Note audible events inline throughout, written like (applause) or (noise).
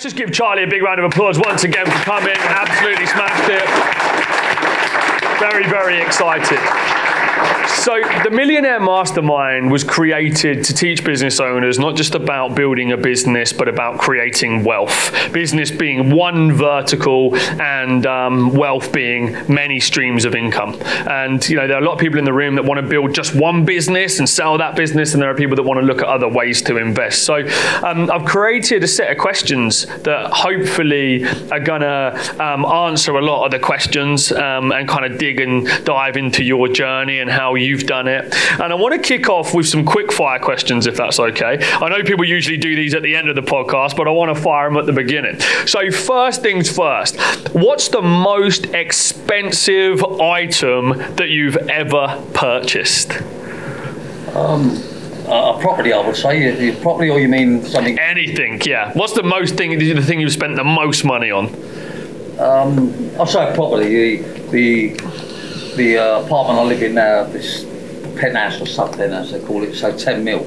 Let's just give Charlie a big round of applause once again for coming. Absolutely smashed it. Very, very excited. So, the Millionaire Mastermind was created to teach business owners not just about building a business, but about creating wealth. Business being one vertical, and um, wealth being many streams of income. And you know, there are a lot of people in the room that want to build just one business and sell that business, and there are people that want to look at other ways to invest. So, um, I've created a set of questions that hopefully are gonna um, answer a lot of the questions um, and kind of dig and dive into your journey and how you've done it. And I want to kick off with some quick fire questions, if that's okay. I know people usually do these at the end of the podcast, but I want to fire them at the beginning. So, first things first, what's the most expensive item that you've ever purchased? Um, a property, I would say. You- Property, or you mean something? Anything, yeah. What's the most thing, the thing you've spent the most money on? Um, I'll say property. The the, the uh, apartment I live in now, this penthouse or something, as they call it, so 10 mil.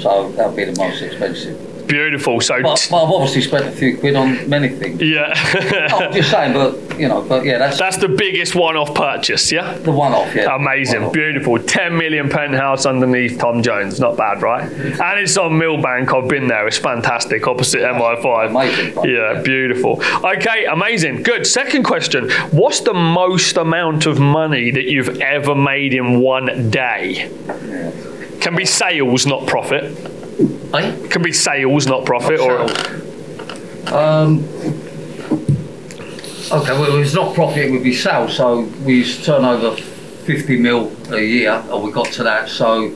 So that'll be the most expensive. Beautiful. So, But, but I've obviously spent a few quid on many things. yeah. (laughs) I'm just saying, but you know, but yeah, that's, That's the biggest one-off purchase, yeah? the one-off. Yeah, Amazing, One-off. beautiful. 10 million penthouse underneath Tom Jones. Not bad, right? And it's on Millbank. I've been there. It's fantastic, opposite MI5. amazing Yeah, yeah. beautiful. Okay, amazing. Good. Second question What's the most amount of money that you've ever made in one day? Can be sales, not profit. Eh? Can be sales, not profit. Or Um, okay, well, if it's not profit, it would be sales. So we used to turn over 50 mil a year, or we got to that. So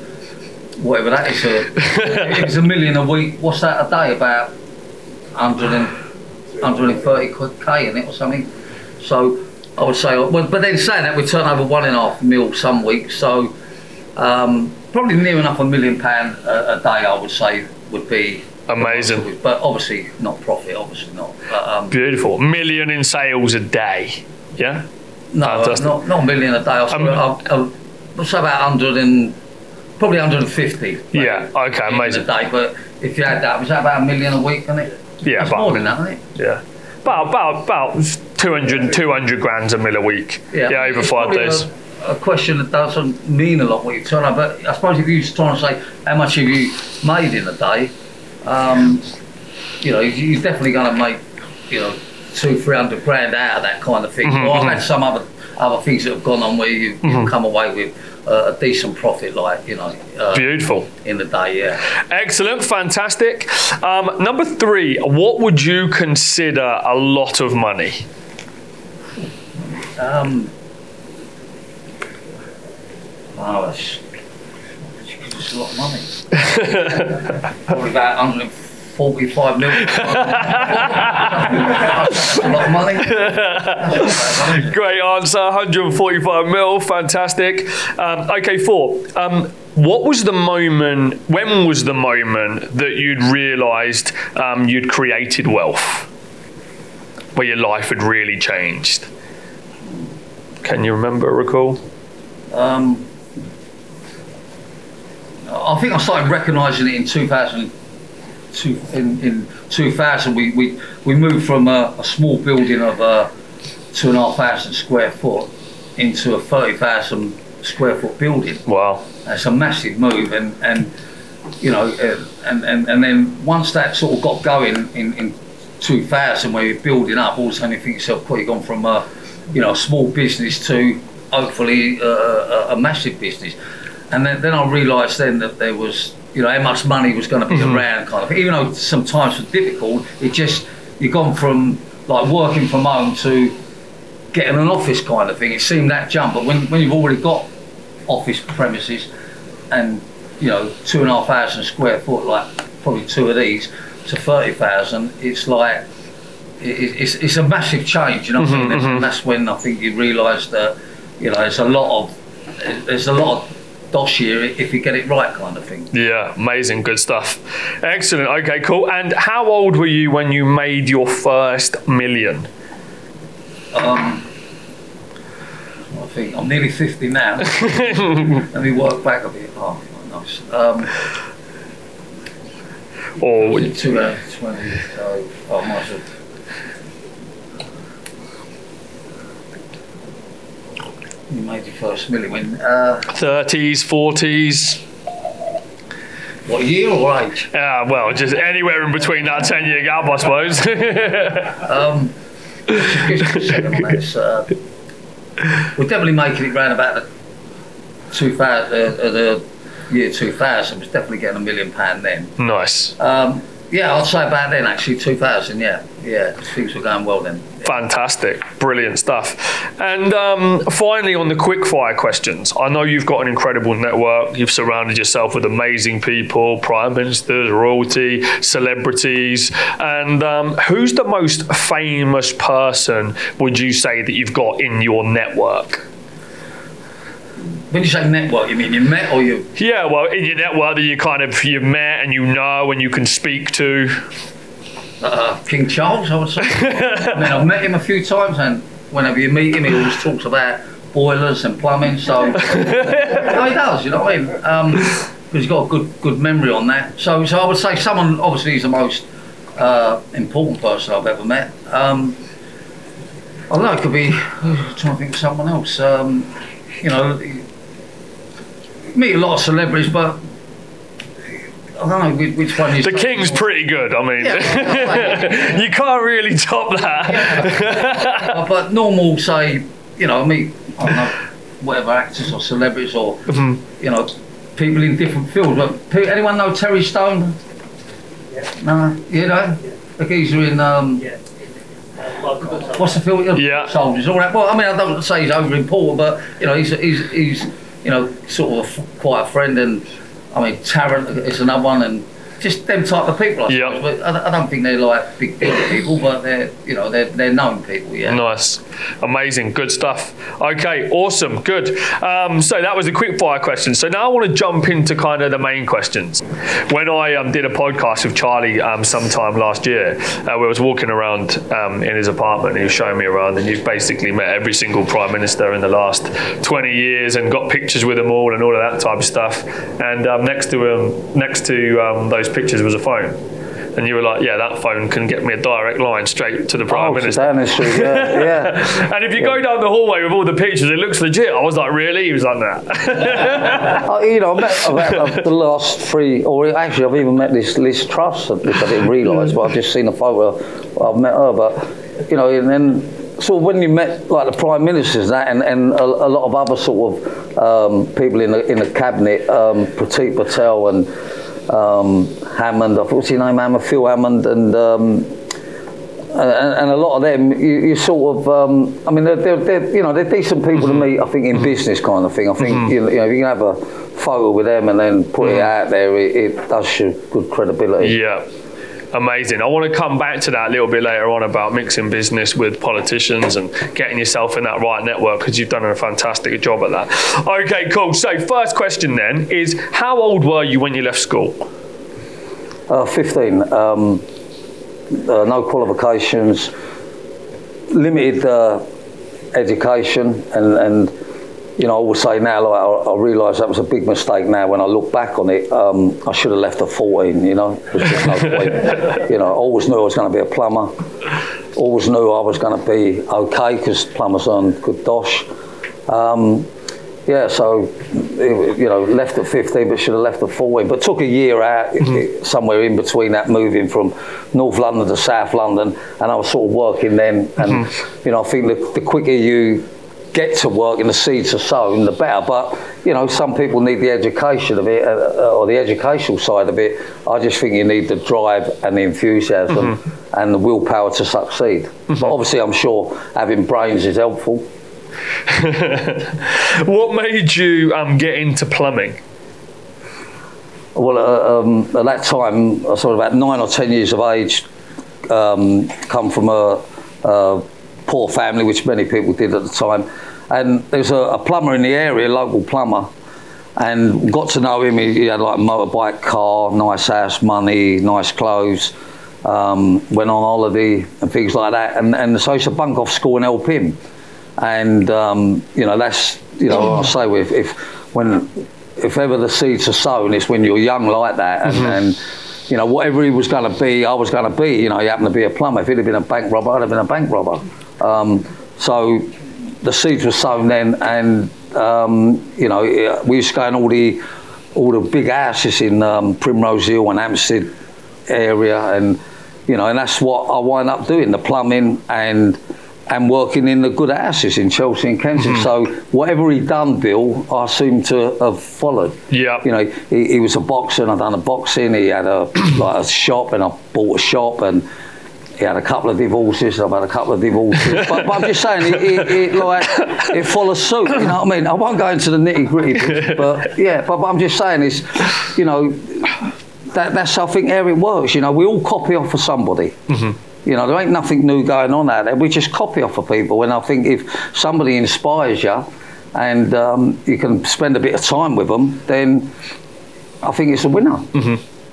whatever that is, a, if it's a million a week, what's that a day? About 100 and, 130 quid K in it or something. So I would say, well, but then saying that, we turn over one and a half mil some weeks. So um, probably near enough a million pound a, a day, I would say, would be Amazing. but obviously not profit, obviously not. But, um, beautiful. Million in sales a day. Yeah? no, Fantastic. not, not a million a day. I'll, Um, I'll, say about 100 and probably 150. maybe, Yeah, okay, amazing. A day, but if you had that, was that about a million a week, isn't it? Yeah, That's about more than that, isn't it? Yeah. About, about, about 200, 200 grand a mil a week. Yeah, yeah over five days. A, a question that doesn't mean a lot what you turn up, but I suppose if you was trying to say how much have you made in a day, um, you know, you- you're definitely going to make, you know, two, three hundred grand out of that kind of thing. Mm-hmm, Or I've had some other other things that have gone on where you, you've come away with uh, a decent profit, like you know, uh, Beautiful. in the day. Yeah. Excellent. Fantastic. Um, number three, what would you consider a lot of money? Um, oh, that's, it's a lot of money. (laughs) Probably about 145 million. That's (laughs) a lot of money. Great answer. 145 mil. Fantastic. Um, okay, four. Um, what was the moment, when was the moment that you'd realised um, you'd created wealth? Where your life had really changed? Can you remember, recall? Um, I think I started recognising it in 2000. Two, in, in 2000, we, we, we moved from a, a small building of uh, two and a half thousand square foot into a 30,000 square foot building. Wow. It's a massive move, and and you know, uh, and, and and then once that sort of got going in in 2000, where you're building up, all of a sudden you think yourself, "Well, you've gone from a you know a small business to hopefully uh, a, a massive business." And then, then I realised then that there was you know how much money was going to be mm-hmm. around, kind of. Even though some times were difficult, it just you've gone from like working from home to getting an office kind of thing. It seemed that jump, but when, when you've already got office premises and you know two and a half thousand square foot, like probably two of these to thirty thousand, it's like it, it's, it's a massive change. You know, I mean? Mm-hmm, and mm-hmm. that's when I think you realise that you know there's a lot of there's a lot of dosh here if you get it right, kind of thing. Yeah, amazing, good stuff. Excellent. Okay, cool. And how old were you when you made your first million? Um, I think I'm nearly 50 now. (laughs) Let me work back a bit. Oh, nice. Um, or 2020, so oh, I might have. You made your first million when, uh, 30s, 40s? what year or age? Yeah, well, just anywhere in between that 10 year gap, I suppose. (laughs) Um, just a second on this. Uh, we're definitely making it round about the 2000, uh, uh, the year 2000. Was definitely getting a million pound then. nice. Um, yeah, I'd say about then actually 2000. Yeah, yeah, things were going well then. Fantastic, brilliant stuff. And um, finally, on the quickfire questions, I know you've got an incredible network. You've surrounded yourself with amazing people, prime ministers, royalty, celebrities. And um, who's the most famous person would you say that you've got in your network? When you say network, you mean you met or you? Yeah, well, in your network that you kind of you've met and you know and you can speak to. uh, King Charles, I would say. (laughs) I mean, I've met him a few times, and whenever you meet him, he always talks about boilers and plumbing. So, (laughs) no, he does. You know what I mean? Um, he's got a good good memory on that. So, so I would say someone obviously is the most uh, important person I've ever met. Um, I don't know. It could be. I'm (sighs) trying to think of someone else. Um, you know, you meet a lot of celebrities, but. I don't know which, which one you The King's pretty good. I mean, Yeah. (laughs) you can't really top that. Uh, (laughs) but normal, say, you know, I mean, I don't know, whatever actors or celebrities or, you know, people in different fields. But anyone know Terry Stone? Yeah. No, you know, the geezer in um, what's the film? Yeah. Soldiers. All right. Well, I mean, I don't say he's over important, but you know, he's he's he's you know sort of a quite a friend, and I mean, Tarrant is another one, and. Just them type of people, I Yeah. suppose. But I, I don't think they're like big, big people, but they're, you know, they're, they're known people, yeah. Nice, amazing, good stuff. Okay, awesome, good. Um, so that was a quick fire question. So now I want to jump into kind of the main questions. When I um, did a podcast with Charlie um, sometime last year, uh, we was walking around um, in his apartment. and He was showing me around, and you've basically met every single prime minister in the last 20 years, and got pictures with them all, and all of that type of stuff. And um, next to him, next to um, pictures was a phone. And you were like, yeah, that phone can get me a direct line straight to the prime Oh, minister. down the street, yeah, (laughs) yeah. And if you go down the hallway with all the pictures, it looks legit. I was like, really? He was like, that. Uh, (laughs) you know, I met about uh, the last three, or actually, I've even met this Liz Truss, which I didn't realise, but I've just seen a photo. I've met her, but you know, and then of when you met like the prime ministers and that, and, and a, a lot of other sort of um, people in the in the cabinet, um, Priti Patel and um, Hammond, I thought what's his name, Hammond, Phil Hammond, and. Um, and, and a lot of them, you, you sort of, um, I mean, they're, they're, they're, you know, they're decent people to meet. I think in business kind of thing. I think you, know, you know, if you can have a photo with them and then put it out there, it, it does show good credibility. yeah. Amazing. I want to come back to that a little bit later on about mixing business with politicians and getting yourself in that right network because you've done a fantastic job at that. Okay, cool. So, first question then is how old were you when you left school? Uh, 15. Um, uh, no qualifications, limited uh, education, and, and you know, I would say now, like, I, I realise that was a big mistake now when I look back on it. Um, I should have left at 14, you know. No. (laughs) You know, I always knew I was going to be a plumber. Always knew I was going to be okay because plumbers earn good dosh. Um, yeah, so it- you know, left at 15, but should have left at 14. But took a year out, somewhere in between that, moving from North London to South London, and I was sort of working then. And you know, I think the, the quicker you get to work and the seeds are sown, the better. But you know, some people need the education of it, uh, uh, or the educational side of it. I just think you need the drive and the enthusiasm and the willpower to succeed. But obviously, I'm sure having brains is helpful. (laughs) What made you um, get into plumbing? Well, uh, um, at that time, I was sort of about nine or ten years of age, um, come from a, a poor family, which many people did at the time. And there was a, a plumber in the area, a local plumber, and got to know him. He, he had like a motorbike, car, nice house, money, nice clothes. Um, went on holiday and things like that. And, and so I used to bunk off school and help him. And um, you know, that's you know, I say if, if when if ever the seeds are sown, it's when you're young like that, and, and you know, whatever he was going to be, I was going to be. You know, he happened to be a plumber. If he'd have been a bank robber, I'd have been a bank robber. Um, so the seeds were sown then, and um, you know, we used to go in all the all the big houses in um, Primrose Hill and Hampstead area, and you know, and that's what I wind up doing: the plumbing and and working in the good houses in Chelsea and Kensington. So whatever he done, Bill, I seem to have followed. Yeah. You know, he, he was a boxer, and I done a boxing. He had a (clears throat) like a shop, and I bought a shop, and he had a couple of divorces. I've had a couple of divorces. but, but I'm just saying, it, it, it like it follows suit. You know what I mean? I won't go into the nitty gritty, (laughs) but yeah. But, but I'm just saying, is you know, that, that's how I think how it works. You know, we all copy off of somebody. You know, there ain't nothing new going on out there. We just copy off of people. And I think if somebody inspires you and um, you can spend a bit of time with them, then I think it's a winner.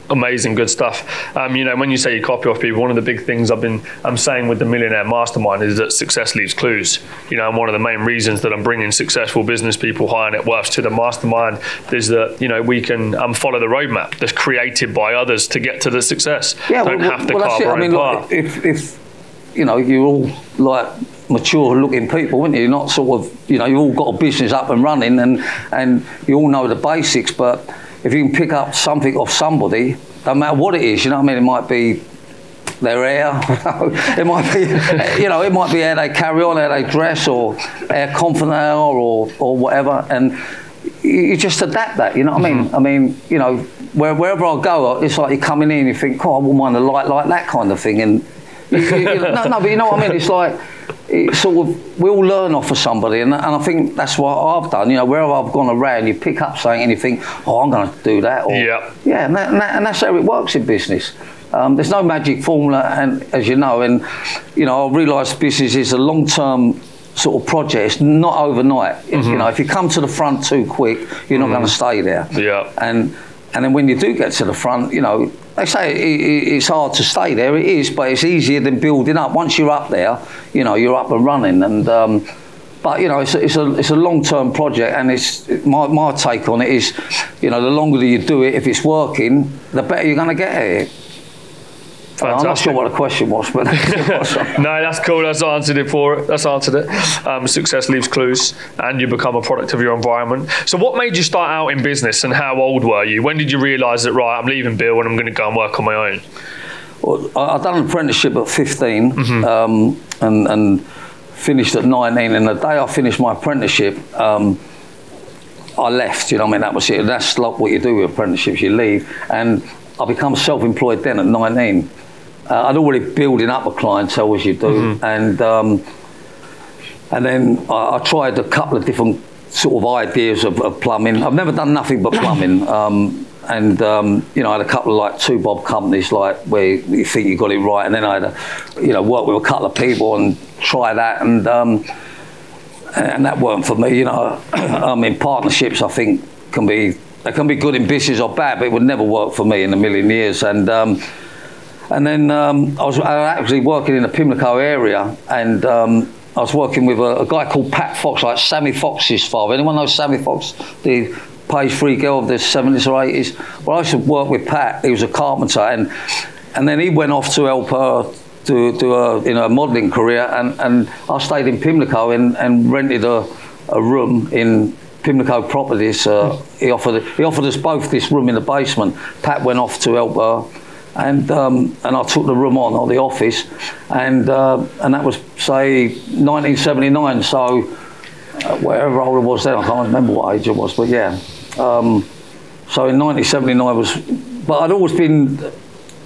Amazing good stuff um, you know when you say you copy off people one of the big things i've been i'm saying with the millionaire mastermind is that success leaves clues you know and one of the main reasons that i'm bringing successful business people high net worths to the mastermind is that you know we can um, follow the roadmap that's created by others to get to the success don't have to carve that's it. our I own mean, path look, if, if you know, you're all like mature looking people, aren't you? You're not sort of, you know, you've all got a business up and running and, and you all know the basics, but if you can pick up something off somebody, no matter what it is, you know what I mean? It might be their hair, (laughs) it might be, you know, it might be how they carry on, how they dress, or how confident they are, or, or whatever. And you just adapt that, you know what I mean? Mm-hmm. I mean, you know, where, wherever I go, it's like you're coming in you think, oh, I wouldn't mind a light like that kind of thing. And you- you- you- no, no, but you know what I mean? It's like, sort of, we all learn off of somebody, and, and I think that's what I've done. You know, wherever I've gone around, you pick up something and you think, oh, I'm going to do that. Or, Yeah. yeah, and, that, and, that, and that's how it works in business. Um, there's no magic formula, and as you know, and you know, I realise business is a long-term sort of project. It's not overnight. If, You know, if you come to the front too quick, you're not going to stay there. Yeah. And and then when you do get to the front, you know, they say it, it, it's hard to stay there. It is, but it's easier than building up. Once you're up there, you know, you're up and running. And um, but you know, it's a, it's a it's a long term project, and it's my my take on it is, you know, the longer that you do it, if it's working, the better you're going to get at it. I'm not Fantastic. sure what the question was, but (laughs) (laughs) no, that's cool. That's answered it for it. That's answered it. Um, success leaves clues, and you become a product of your environment. So, what made you start out in business, and how old were you? When did you realise that right, I'm leaving Bill and I'm going to go and work on my own? Well, I, I'd done an apprenticeship at 15 um, and, and finished at 19. And the day I finished my apprenticeship, um, I left. You know, what I mean, that was it. That's like what you do with apprenticeships. You leave, and I become self-employed then at 19. Uh, I'd already building up a clientele as you do, and um, and then I, I tried a couple of different sort of ideas of, of plumbing. I've never done nothing but plumbing. (laughs) Um, and um, you know, I had a couple of like two bob companies, like where you think you got it right, and then I had, a, you know, work with a couple of people and try that, and um, and that weren't for me. You know, (clears throat) I mean, partnerships I think can be they can be good in business or bad, but it would never work for me in a million years. And um, and then um, I was actually working in the Pimlico area, and um, I was working with a, a guy called Pat Fox, like Sammy Fox's father. Anyone know Sammy Fox, the page three girl of the 70s or 80s? Well, I used to work with Pat. He was a carpenter, and and then he went off to help her to do a you know a modelling career, and, and I stayed in Pimlico and, and rented a, a room in Pimlico Properties. Uh, he offered he offered us both this room in the basement. Pat went off to help her and um, and I took the room on or the office, and uh, and that was say 1979. So uh, whatever old I was then, I can't remember what age I was, but yeah. Um, so in 1979 was, but I'd always been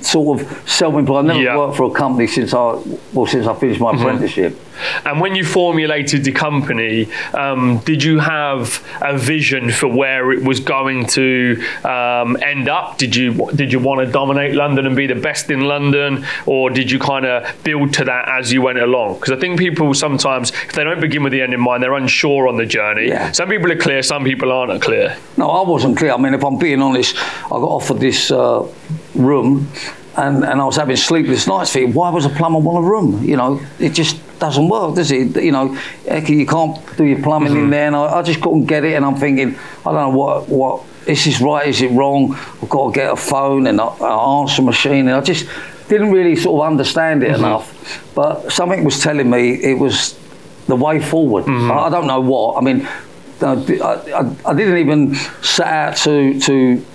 sort of self-employed. I've never Yeah. worked for a company since I well since I finished my apprenticeship. And when you formulated the company, um, did you have a vision for where it was going to um, end up? Did you did you want to dominate London and be the best in London, or did you kind of build to that as you went along? Because I think people sometimes, if they don't begin with the end in mind, they're unsure on the journey. Yeah. Some people are clear, some people aren't clear. No, I wasn't clear. I mean, if I'm being honest, I got offered this uh, room, and, and I was having sleepless nights thinking, why was a plumber want a room? You know, it just doesn't work, does it? You know, you can't do your plumbing in mm-hmm. there, and I, I just couldn't get it. And I'm thinking, I don't know what what is this right? Is it wrong? I've got to get a phone and an answer machine, and I just didn't really sort of understand it mm-hmm. enough. But something was telling me it was the way forward. Mm-hmm. I, I don't know what. I mean, I, I, I didn't even set out to to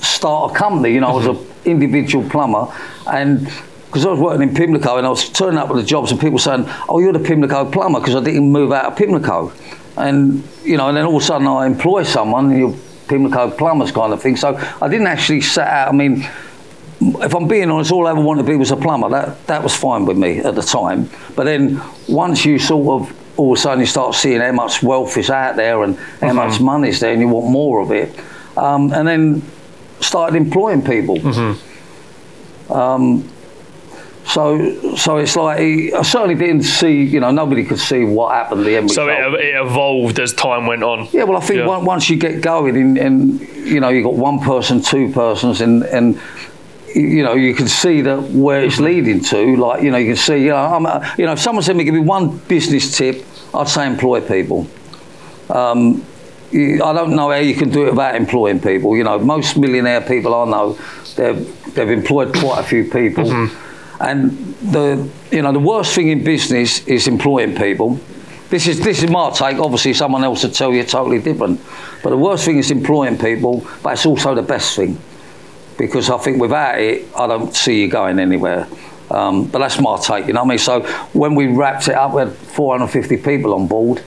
start a company. You know, I was an individual plumber, and because I was working in Pimlico and I was turning up with the jobs, and people saying, "Oh, you're the Pimlico plumber," because I didn't move out of Pimlico, and you know, and then all of a sudden I employ someone, and you're Pimlico plumbers kind of thing. So I didn't actually set out. I mean. If I'm being honest, all I ever wanted to be was a plumber. That that was fine with me at the time. But then once you sort of all of a sudden you start seeing how much wealth is out there and how much money is there, and you want more of it, um, and then started employing people. Um, so, so it's like I certainly didn't see. You know, nobody could see what happened. The end So it, it evolved as time went on. Yeah, well, I think Yeah. on- once you get going, and, and you know, you've got one person, two persons, and and you know, you can see that where it's leading to. Like, you know, you can see. You know, I'm, you know, if someone said to me, "Give me one business tip," I'd say employ people. Um, I don't know how you can do it without employing people. You know, most millionaire people I know, they've they've employed quite a few people, and the you know the worst thing in business is employing people. This is this is my take. Obviously, someone else would tell you totally different. But the worst thing is employing people, but it's also the best thing because I think without it, I don't see you going anywhere. Um, but that's my take, you know what I mean? So when we wrapped it up, we had 450 people on board,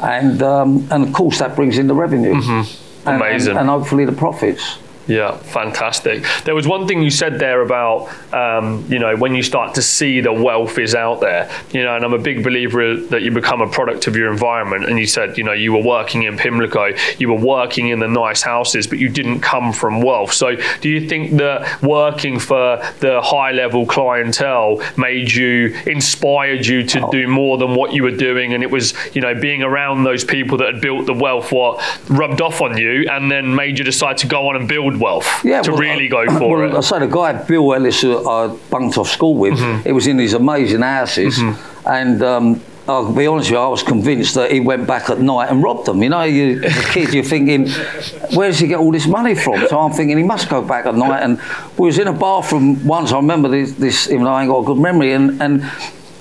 and um, and of course that brings in the revenue, and, and- Amazing. and, hopefully the profits. Yeah, fantastic. There was one thing you said there about, um, you know, when you start to see the wealth is out there, you know, and I'm a big believer that you become a product of your environment. And you said, you know, you were working in Pimlico, you were working in the nice houses, but you didn't come from wealth. So do you think that working for the high level clientele made you, inspired you to Oh. do more than what you were doing? And it was, you know, being around those people that had built the wealth, what rubbed off on you and then made you decide to go on and build wealth yeah, to well, really (coughs) I- go for well, I it. say the guy Bill Ellis who I bunked off school with, Mm-hmm. it was in these amazing houses, and. Um, I'll be honest with you, I was convinced that he went back at night and robbed them. You know, you, as a kid, you're thinking, where does he get all this money from? So I'm thinking he must go back at night. And we was in a bathroom once, I remember this, this even though I ain't got a good memory, and, and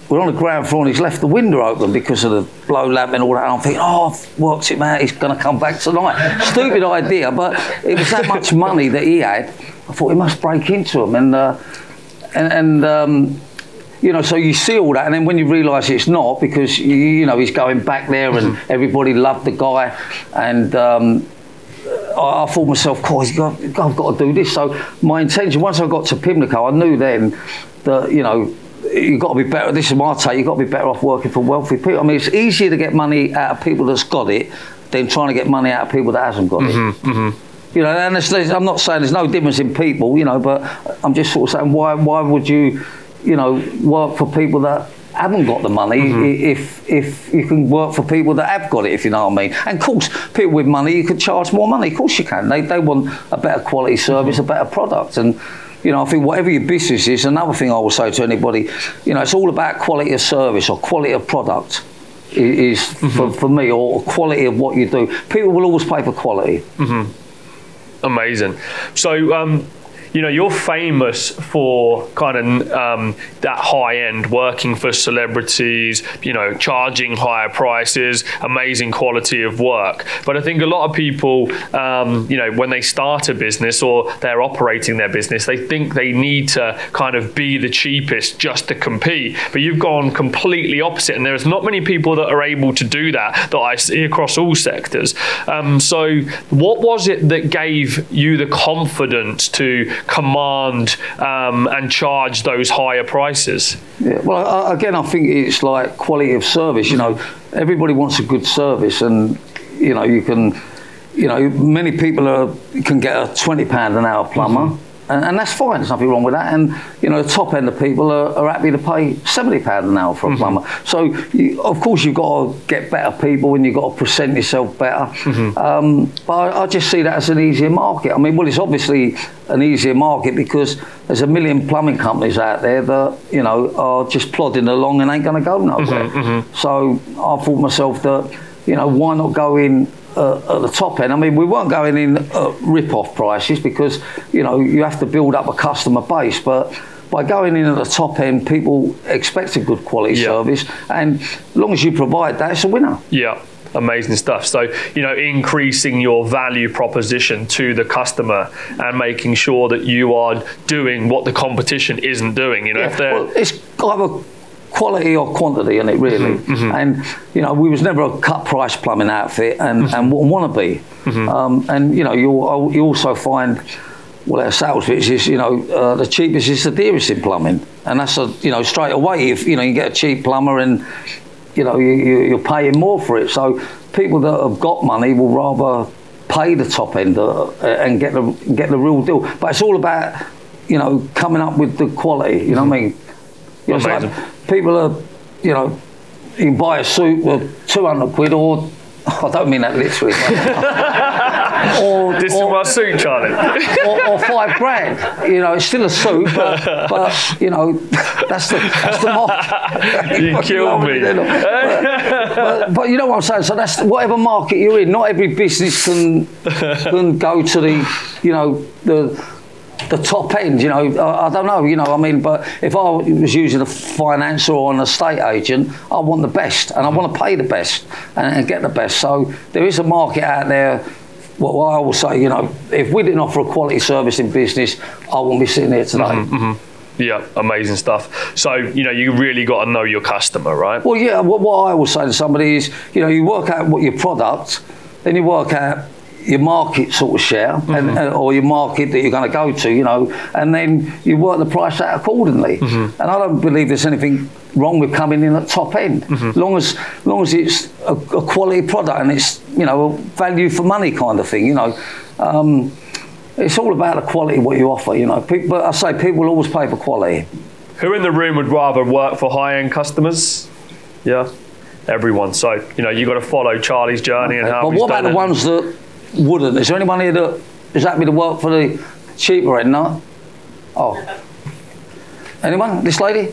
we're on the ground floor and he's left the window open because of the blow lamp and all that. And I'm thinking, oh, I've worked him out, he's going to come back tonight. (laughs) Stupid idea, but it was that much money that he had. I thought he must break into them. And, uh, and, and um, you know, so you see all that, and then when you realise it's not, because you, you know he's going back there, and everybody loved the guy, and um, I, I thought myself, God, I've got to do this. So my intention, once I got to Pimlico, I knew then that you know you've got to be better. This is my take. You've got to be better off working for wealthy people. I mean, it's easier to get money out of people that's got it than trying to get money out of people that hasn't got it. Mm-hmm, mm-hmm. You know, and there's, there's- I'm not saying there's no difference in people, you know, but I'm just sort of saying why why would you, you know, work for people that haven't got the money mm-hmm. i if if you can work for people that have got it, if you know what I mean. And of course, people with money you could charge more money. Of course you can. They they want a better quality service, a better product, and. You know, I think whatever your business is, another thing I will say to anybody, you know, it's all about quality of service or quality of product is for, for me, or quality of what you do. People will always pay for quality. Amazing. So, um, you know, you're famous for kind of um, that high end, working for celebrities, you know, charging higher prices, amazing quality of work. But I think a lot of people, um, you know, when they start a business or they're operating their business, they think they need to kind of be the cheapest just to compete. But you've gone completely opposite, and there's not many people that are able to do that that I see across all sectors. Um, so, what was it that gave you the confidence to command um, and charge those higher prices? Yeah, well, I, again, I think it's like quality of service. You know, everybody wants a good service, and you know, you can, you know, many people are, can get a twenty pound an hour plumber, And, and that's fine. There's nothing wrong with that. And you know, the top end of people are, are happy to pay seventy pound an hour for a mm-hmm. plumber. So you, of course you've got to get better people, and you've got to present yourself better. Mm-hmm. Um, but I, I just see that as an easier market. I mean, well, it's obviously an easier market because there's a million plumbing companies out there that you know are just plodding along and ain't going to go nowhere. Mm-hmm, so I thought myself that you know why not go in uh, at the top end. I mean, we weren't going in at rip-off prices because you know you have to build up a customer base, but by going in at the top end, people expect a good quality Yeah. service, and as long as you provide that, it's a winner. Yeah, amazing stuff. So, you know, increasing your value proposition to the customer and making sure that you are doing what the competition isn't doing. You know, if they're well, it's either quality or quantity in it, really. Mm-hmm, And you know, we was never a cut price plumbing outfit, and Mm-hmm. and want to be. Um, and you know, you you also find. Well, our sales pitch is, you know, uh, the cheapest is the dearest in plumbing, and that's a, you know, straight away. If you know, you get a cheap plumber, and you know, you, you, you're paying more for it. So people that have got money will rather pay the top end uh, and get the get the real deal. But it's all about, you know, coming up with the quality. You know what I mean? It's like people are, you know, you can buy a suit with 200 quid or, (laughs) I don't mean that literally, (laughs) or, this is my suit, Charlie. (laughs) or, or five grand. You know, it's still a suit, but, but you know, that's the that's the mark. You killed me. But, but, but you know what I'm saying. So that's whatever market you're in. Not every business can can go to the, you know, the the top end. You know, I, I don't know. You know, I mean, but if I was using a financier or an estate agent, I want the best, and I want to pay the best and, and get the best. So there is a market out there. What I always say, you know, if we didn't offer a quality service in business, I wouldn't be sitting here today. mm-hmm yeah, amazing stuff. So, you know, you really got to know your customer, right? Well, yeah. What, what I always say to somebody is, you know, you work out what your product, then you work out your market sort of share, and, mm-hmm. and- or your market that you're going to go to, you know, and then you work the price out accordingly. Mm-hmm. And I don't believe there's anything wrong with coming in at top end, mm-hmm. long as long as it's a, a quality product and it's you know a value for money kind of thing, you know. Um, it's all about the quality what you offer, you know. People, but I say people will always pay for quality. Who in the room would rather work for high end customers? Yeah, everyone. So, you know, you got to follow Charlie's journey and how But what about the it. ones that wouldn't? Is there anyone here that is happy to work for the cheaper end? No. Oh. Anyone? This lady?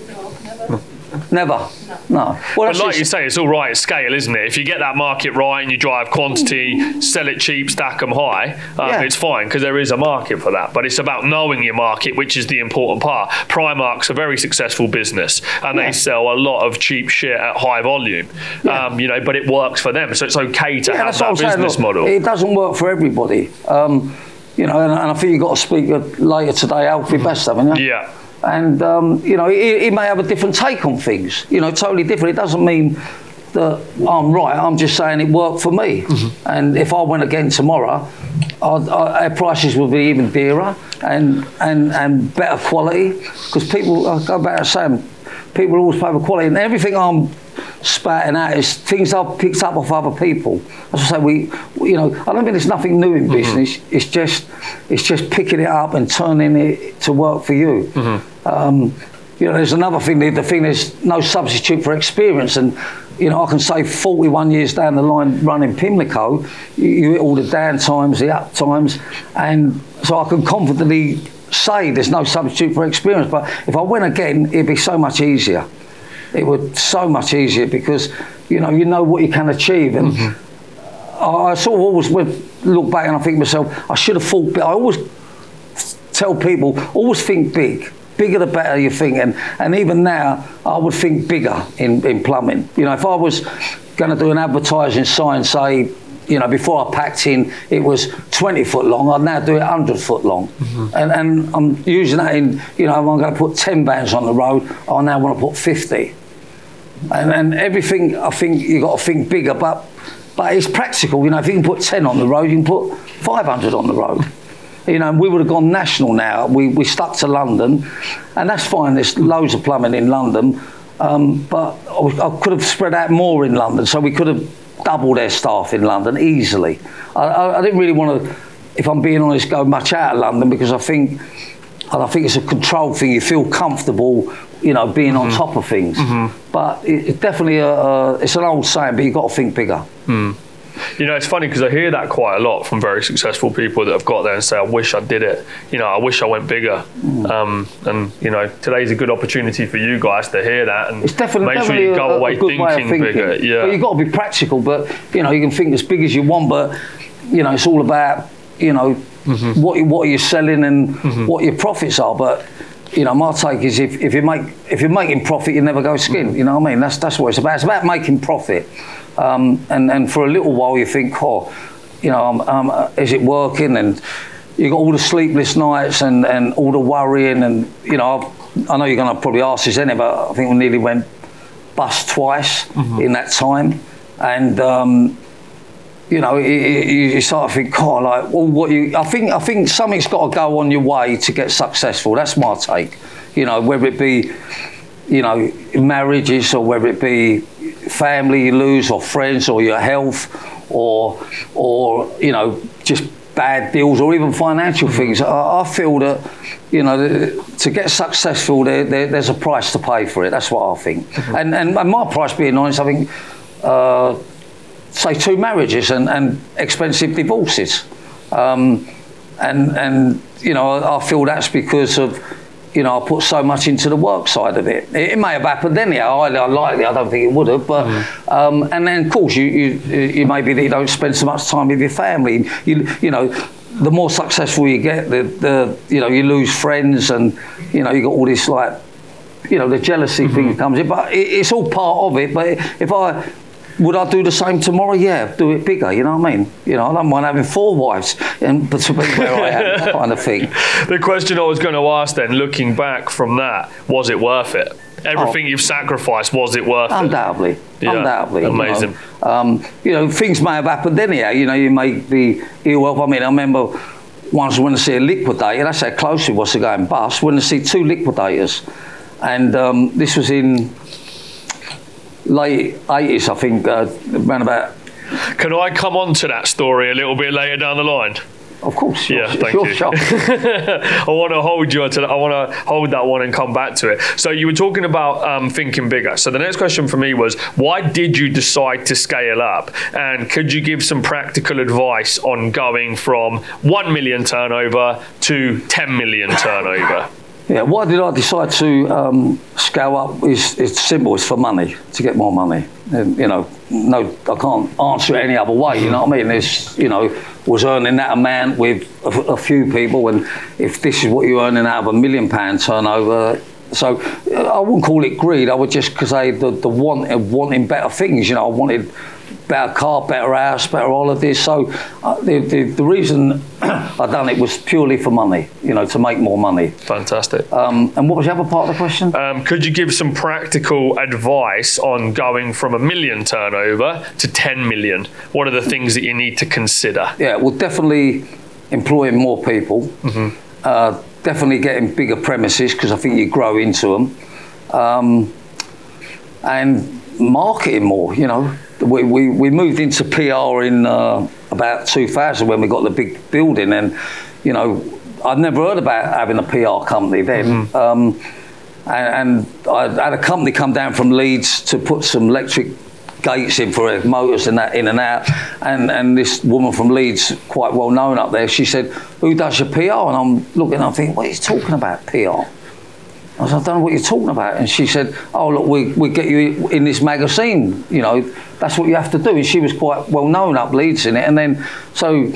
Never. No. Well, But like you say, it's all right at scale, isn't it? If you get that market right and you drive quantity, sell it cheap, stack them high, um, Yeah. it's fine because there is a market for that. But it's about knowing your market, which is the important part. Primark's a very successful business and Yeah. they sell a lot of cheap shit at high volume, um, you know, but it works for them. So it's okay to yeah, have that business Look, model. It doesn't work for everybody. Um, you know, and, and I think you've got to speak later today, Alfie Best, haven't you? yeah. And um, you know he, he may have a different take on things you know totally different. It doesn't mean that I'm right I'm just saying it worked for me. Mm-hmm. And if I went again tomorrow I'd, I, our prices would be even dearer and and, and better quality. Because people I go back to saying people always pay for quality. And everything I'm spouting out is things I've picked up off other people. As I say, we, we- you know, I don't think there's nothing new in mm-hmm. business. It's just, it's just picking it up and turning it to work for you. Mm-hmm. Um, you know, there's another thing. The, the thing there's no substitute for experience, and you know, I can say 41 years down the line running Pimlico, you, you hit all the down times, the up times, and so I can confidently say there's no substitute for experience. But if I went again, it'd be so much easier it would so much easier because you know you know what you can achieve and I, I sort of always would look back and I think to myself I should have thought. I always tell people always think big bigger the better you think. And, and even now I would think bigger in, in plumbing. You know if I was going to do an advertising sign say you know before I packed in it was 20 foot long I'd now do it 100 foot long. Mm-hmm. And, and I'm using that in you know I'm going to put 10 vans on the road I now want to put 50 and, and everything I think you've got to think bigger, but but it's practical. You know, if you can put ten on the road, you can put five hundred on the road. You know, we would have gone national now. We we stuck to London, and that's fine. There's loads of plumbing in London, um, but I, I could have spread out more in London, so we could have doubled their staff in London easily. I, I, I didn't really want to, if I'm being honest, go much out of London because I think and I think it's a control thing. You feel comfortable, you know, being on mm-hmm. top of things. Mm-hmm. But it, it's definitely a, a, it's an old saying, but you've got to think bigger. Hmm. You know, it's funny because I hear that quite a lot from very successful people that have got there and say, "I wish I did it." You know, I wish I went bigger. Mm. Um, and you know, today's a good opportunity for you guys to hear that and It's definitely, make sure you go a, away a thinking, thinking. bigger. Yeah. But you've got to be practical. But you know, you can think as big as you want, but you know, it's all about you know Mm-hmm. what you, what you're selling and what your profits are. But you know, my take is if, if you make if you're making profit, you never go skin. Mm-hmm. You know what I mean? That's that's what it's about. It's about making profit. Um, and and for a little while, you think, oh, you know, um, um, is it working? And you got all the sleepless nights and, and all the worrying and you know I've, I know you're going to probably ask this anyway, but I think we nearly went bust twice in that time. And um, you know you, you you start to think oh like well what you I think I think something's got to go on your way to get successful. That's my take. You know whether it be you know marriages or whether it be family you lose or friends or your health or or you know just bad deals or even financial things. I, I feel that you know to get successful there, there, there's a price to pay for it. That's what I think. And, and and my price being honest I think uh, say two marriages and, and expensive divorces. Um, and and you know I, I feel that's because of you know I put so much into the work side of it. It, it may have happened anyhow. I, I likely I don't think it would have, but um, and then of course you, you you may be that you don't spend so much time with your family. You you know. The more successful you get, the, the you know you lose friends, and you know you got all this like you know the jealousy thing comes in, but it, it's all part of it. But if I would I do the same tomorrow? Yeah, do it bigger. You know what I mean? You know, I don't mind having four wives, and but (laughs) to be where I am, that kind of thing. (laughs) the question I was going to ask then, looking back from that, was it worth it? Oh. Everything you've sacrificed, was it worth it? Undoubtedly, Yeah, undoubtedly. you know. amazing. Um, you know, things may have happened anyhow. You know, you may be ill. I mean, I remember once when I see a liquidator. That's how close it was to going bust. When I see two liquidators, and um, this was in late eighties, I think, uh, around about. Can I come on to that story a little bit later down the line? Of course, Yeah, thank you. sure. (laughs) I want to hold you to that. I want to hold that one and come back to it. So you were talking about um, thinking bigger. So the next question for me was, why did you decide to scale up? And could you give some practical advice on going from one million turnover to ten million turnover? (laughs) Yeah, why did I decide to um, scale up? Is it's simple. It's for money to get more money. And, you know, no, I can't answer it any other way. You know what I mean? It's you know, was earning that amount with a, a few people, and if this is what you're earning out of a million pound turnover. So uh, I wouldn't call it greed. I would just say the, the want of wanting better things. You know, I wanted better car, better house, better all of this. So uh, the, the the reason (clears throat) I done it was purely for money. You know, to make more money. Fantastic. Um, and what was the other part of the question? Um, could you give some practical advice on going from a million turnover to 10 million? What are the things that you need to consider? yeah, well, definitely employing more people. Uh, definitely getting bigger premises because I think you grow into them. Um, and marketing more, you know. We, we, we moved into PR in uh, about 2000 when we got the big building, and, you know, I'd never heard about having a PR company then. Um, and, and I had a company come down from Leeds to put some electric gates in for motors and that in and out. And and this woman from Leeds, quite well known up there, she said, "Who does your PR?" And I'm looking, I'm thinking, "What are you talking about, PR?" I said, I don't know what you're talking about. And she said, Oh, look, we, we get you in this magazine. You know, that's what you have to do. And she was quite well known up Leeds in it. And then, so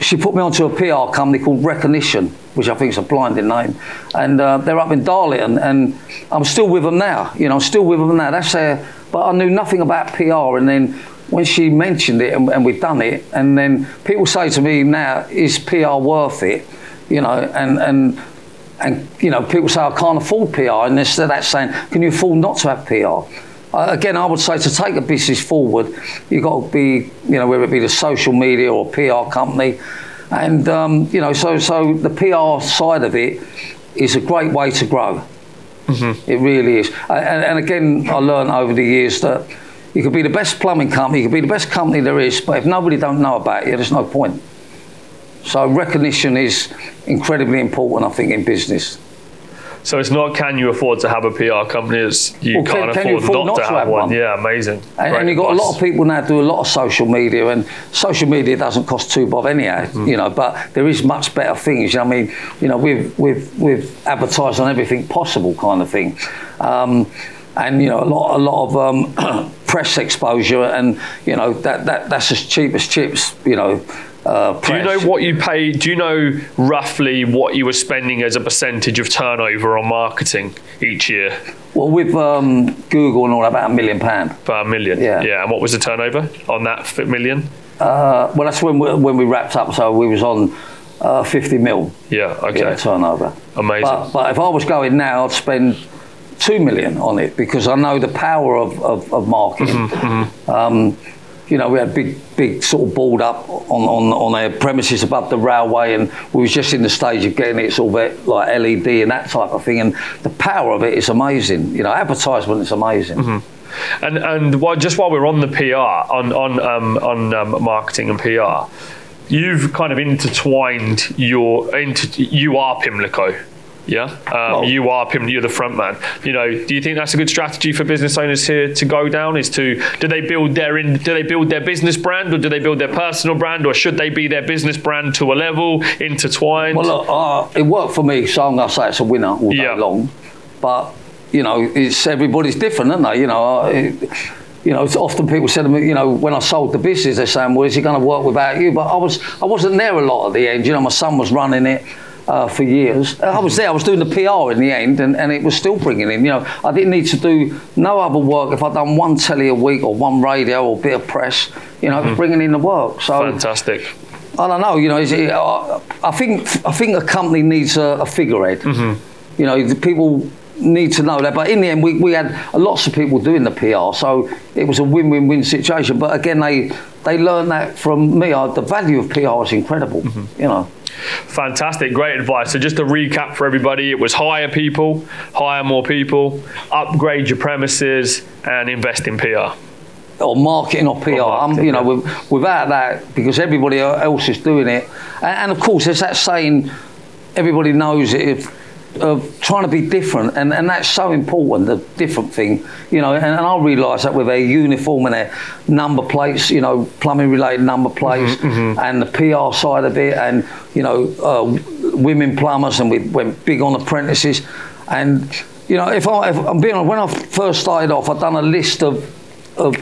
she put me onto a PR company called Recognition, which I think is a blinding name. And uh, they're up in Darlington. And I'm still with them now. You know, I'm still with them now. That's their, but I knew nothing about PR. And then when she mentioned it and, and we've done it, and then people say to me now, is PR worth it? You know, and, and and you know people say I can't afford PR, and instead of that saying, can you afford not to have PR? Uh, again, I would say to take a business forward, you've got to be, you know, whether it be the social media or PR company, and um, you know, so so the PR side of it is a great way to grow. It really is, and, and again, I learned over the years that you could be the best plumbing company, you could be the best company there is, but if nobody don't know about you, there's no point. So recognition is incredibly important, I think, in business. So it's not can you afford to have a PR company, it's you Well, can- can't can you afford, afford not, to have, one. Yeah, amazing. And, Great and you've got a lot of people now do a lot of social media, and social media doesn't cost two bob anyhow, Mm-hmm. you know. But there is much better things. You know, I mean, you know, with with with advertising on everything possible kind of thing, um, and you know, a lot a lot of um, (clears throat) press exposure, and you know that, that that's as cheap as chips. You know, uh, Do you know what you pay? Do you know roughly what you were spending as a percentage of turnover on marketing each year? Well, with um, Google and all, about a million pound. About a million. Yeah. Yeah. And what was the turnover on that million? Uh, well, that's when we, when we wrapped up. So we was on uh, 50 mil. Yeah. Okay. yeah, turnover. Amazing. But, but if I was going now, I'd spend two million on it because I know the power of, of, of marketing. Mm-hmm, Um, you know, we had big, big sort of board up on, on, on our premises above the railway, and we was just in the stage of getting it sort of like LED and that type of thing. And the power of it is amazing. You know, advertisement is amazing. Mm-hmm. And and while, just while we're on the PR, on on um, on um, marketing and PR, you've kind of intertwined your into you are Pimlico. Yeah, um, Well- you are Pim. You're the front man. You know, do you think that's a good strategy for business owners here to go down? Is to do they build their in, do they build their business brand or do they build their personal brand or should they be their business brand to a level intertwined? Well, look, uh, it worked for me, so I'm going to say it's a winner all day Yeah. long. But you know, it's everybody's different, aren't they? You know, uh, it, you know, it's often people said to me, you know, when I sold the business, they're saying, "Well, is it going to work without you?" But I was, I wasn't there a lot at the end. You know, my son was running it. Uh, for years, I was there. I was doing the PR in the end, and, and it was still bringing in. You know, I didn't need to do no other work. If I'd done one telly a week or one radio or a bit of press, you know, it was bringing in the work. So Fantastic. I don't know. You know, is it, I, I think I think a company needs a, a figurehead. Mm-hmm. You know, the people need to know that. But in the end, we, we had lots of people doing the PR, so it was a win-win-win situation. But again, they they learned that from me. Uh, the value of PR is incredible. Mm-hmm. You know. Fantastic, great advice. So just to recap for everybody, it was hire people, hire more people, upgrade your premises, and invest in PR. or marketing or PR. um, marketing, you know, yeah. with, without that, because everybody else is doing it, and, and of course, there's that saying, everybody knows it. If, of trying to be different, and, and that's so important, the different thing, you know. And, and I realise that with their uniform and their number plates, you know, plumbing related number plates, and the PR side of it, and you know, uh, women plumbers, and we went big on apprentices, and you know, if, I, if I'm being honest, when I first started off, I'd done a list of of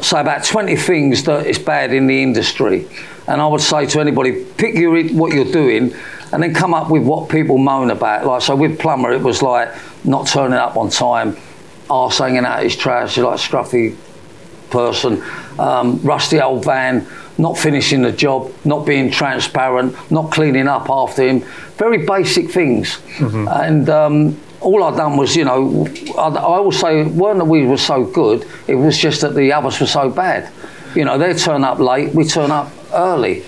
say about 20 things that is bad in the industry. And I would say to anybody, pick your, what you're doing and then come up with what people moan about. Like, so with Plumber, it was like not turning up on time, arse hanging out his trousers like scruffy person, um, rusty old van, not finishing the job, not being transparent, not cleaning up after him. Very basic things. And um, all I'd done was, you know, I, I always say, it weren't that we were so good, it was just that the others were so bad. You know, they turn up late, we turn up early.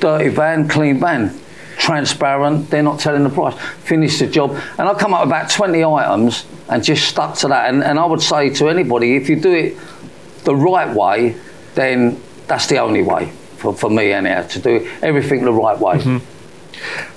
Dirty van, clean van. Transparent, they're not telling the price. Finish the job. And I come up with about 20 items and just stuck to that. And, and I would say to anybody, if you do it the right way, then that's the only way for, for me anyhow, to do everything the right way. Mm-hmm.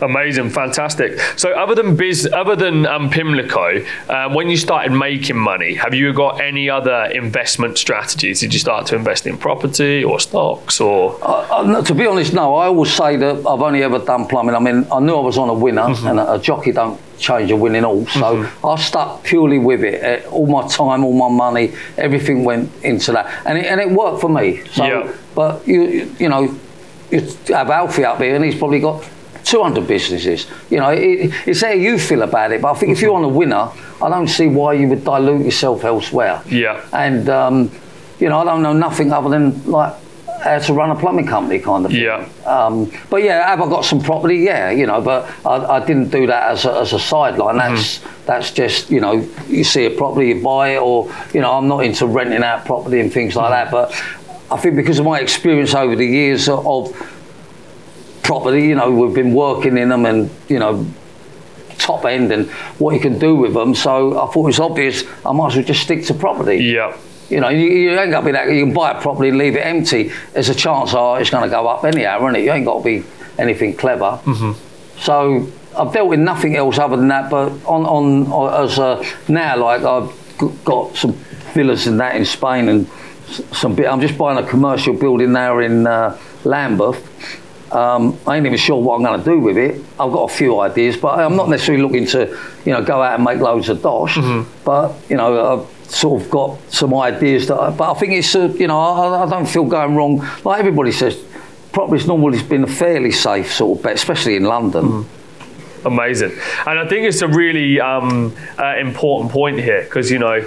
Amazing, fantastic. So, other than biz, other than um, Pimlico, um, when you started making money, have you got any other investment strategies? Did you start to invest in property or stocks or? I, no, to be honest, no. I always say that I've only ever done plumbing. I mean, I knew I was on a winner, and a, a jockey don't change a winning all. So I stuck purely with it. Eh, All my time, all my money, everything went into that, and it, and it worked for me. So, Yeah. but you you- you know, you have Alfie up here, and he's probably got. 200 businesses. You know, it, it's how you feel about it. But I think if you're on a winner, I don't see why you would dilute yourself elsewhere. Yeah. And, um, you know, I don't know nothing other than like how to run a plumbing company kind of thing. Yeah. Um, but yeah, have I got some property? Yeah, you know, but I, I didn't do that as a, as a sideline. That's that's just you know, you see a property, you buy it, or you know, I'm not into renting out property and things like that. But I think because of my experience over the years of property, you know, we've been working in them and you know, top end and what you can do with them. So I thought it was obvious. I might as well just stick to property. Yeah. You know, you, you ain't got to be that. You can buy it properly and leave it empty. There's a chance, oh, it's going to go up anyhow, isn't it? You ain't got to be anything clever. Mm-hmm. So I've dealt with nothing else other than that. But on on, on as a, now, like I've got some villas and that in Spain and some bit. I'm just buying a commercial building now in uh, Lambeth. Um, I ain't even sure what I'm going to do with it. I've got a few ideas, but I'm not necessarily looking to, you know, go out and make loads of dosh. But you know, I've sort of got some ideas that. I, but I think it's, uh, you know, I, I don't feel going wrong. Like everybody says, property's normally been a fairly safe sort of bet, especially in London. Amazing. And I think it's a really um, uh, important point here because, you know,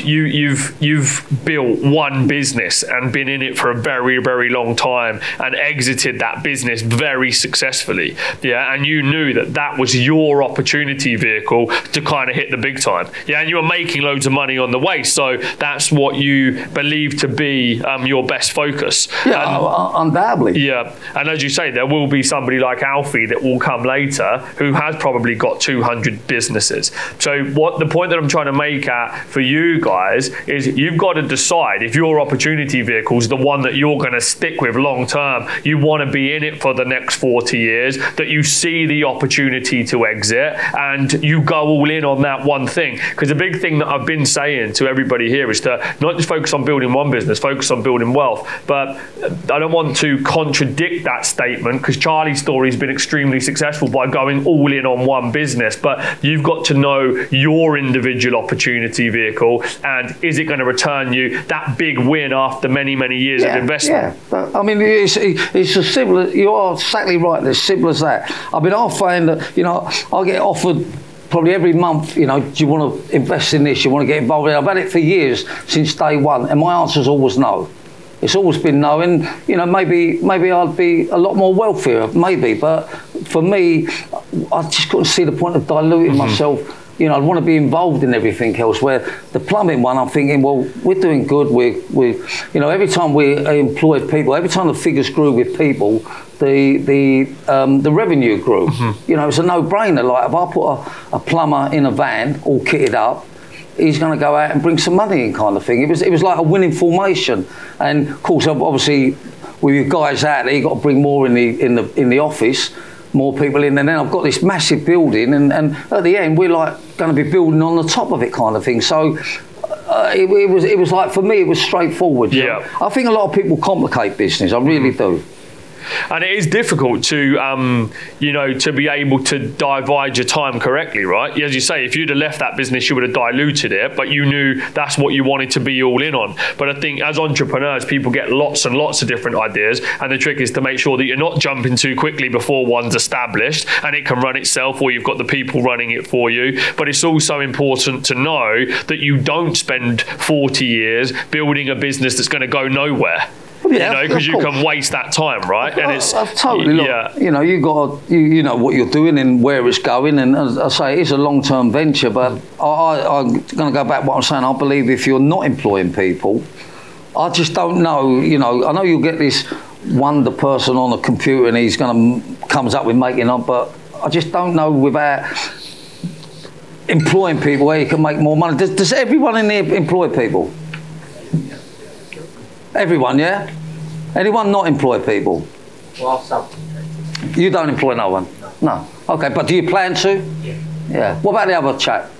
you, you've you've built one business and been in it for a very very long time and exited that business very successfully yeah and you knew that that was your opportunity vehicle to kind of hit the big time yeah and you were making loads of money on the way so that's what you believe to be um, your best focus Yeah, And- undoubtedly. yeah, and as you say, there will be somebody like Alfie that will come later who has probably got 200 businesses. So, what the point that I'm trying to make at for you guys is you've got to decide if your opportunity vehicle is the one that you're going to stick with long term. You want to be in it for the next 40 years, that you see the opportunity to exit, and you go all in on that one thing. Because the big thing that I've been saying to everybody here is to not just focus on building one business, focus on building wealth. But I don't want to contradict that statement because Charlie's story has been extremely successful by going all in on one business. But you've got to know your individual opportunity vehicle and is it going to return you that big win after many, many years of investment? Yeah, but, I mean, it's, it's as simple as you are exactly right. As simple as that. I mean, I find that you know I get offered probably every month. You know, do you want to invest in this? You want to get involved in? it? I've had it for years since day one, and my answer is always no. It's always been no, and you know maybe maybe I'd be a lot more wealthier, maybe. But for me, I just couldn't see the point of diluting mm-hmm. myself. You know, I'd want to be involved in everything else. Where the plumbing one, I'm thinking, well, we're doing good. We, we, you know, every time we employed people, every time the figures grew with people, the the um, the revenue grew. You know, it's a no-brainer. Like if I put a, a plumber in a van, all kitted up, he's going to go out and bring some money in, kind of thing. It was it was like a winning formation, and of course, obviously, with you guys out there, you got to bring more in the in the in the office, more people in, and then I've got this massive building, and and at the end, we're like going to be building on the top of it, kind of thing. So. Uh, it, it was it was like for me it was straightforward. Yeah. I think a lot of people complicate business. I really do. And it is difficult to, um, you know, to be able to divide your time correctly, right? As you say, if you'd have left that business, you would have diluted it, but you knew that's what you wanted to be all in on. But I think as entrepreneurs, people get lots and lots of different ideas, and the trick is to make sure that you're not jumping too quickly before one's established and it can run itself, or you've got the people running it for you. But it's also important to know that you don't spend 40 years building a business that's going to go nowhere. Yeah, you know, because you can waste that time, right? And it's I've totally look, yeah. You know, you got you, you know what you're doing and where it's going, and as I say, it's a long-term venture. But I, I, I'm going to go back what I'm saying. I believe if you're not employing people, I just don't know. You know, I know you'll get this wonder person on a computer and he's going to comes up with making up, but I just don't know without employing people where you can make more money. Does, does everyone in here employ people? Everyone, yeah. Anyone not employ people? Well, some. You don't employ no one? No. Okay, but do you plan to? Yeah. Yeah. What about the other chap?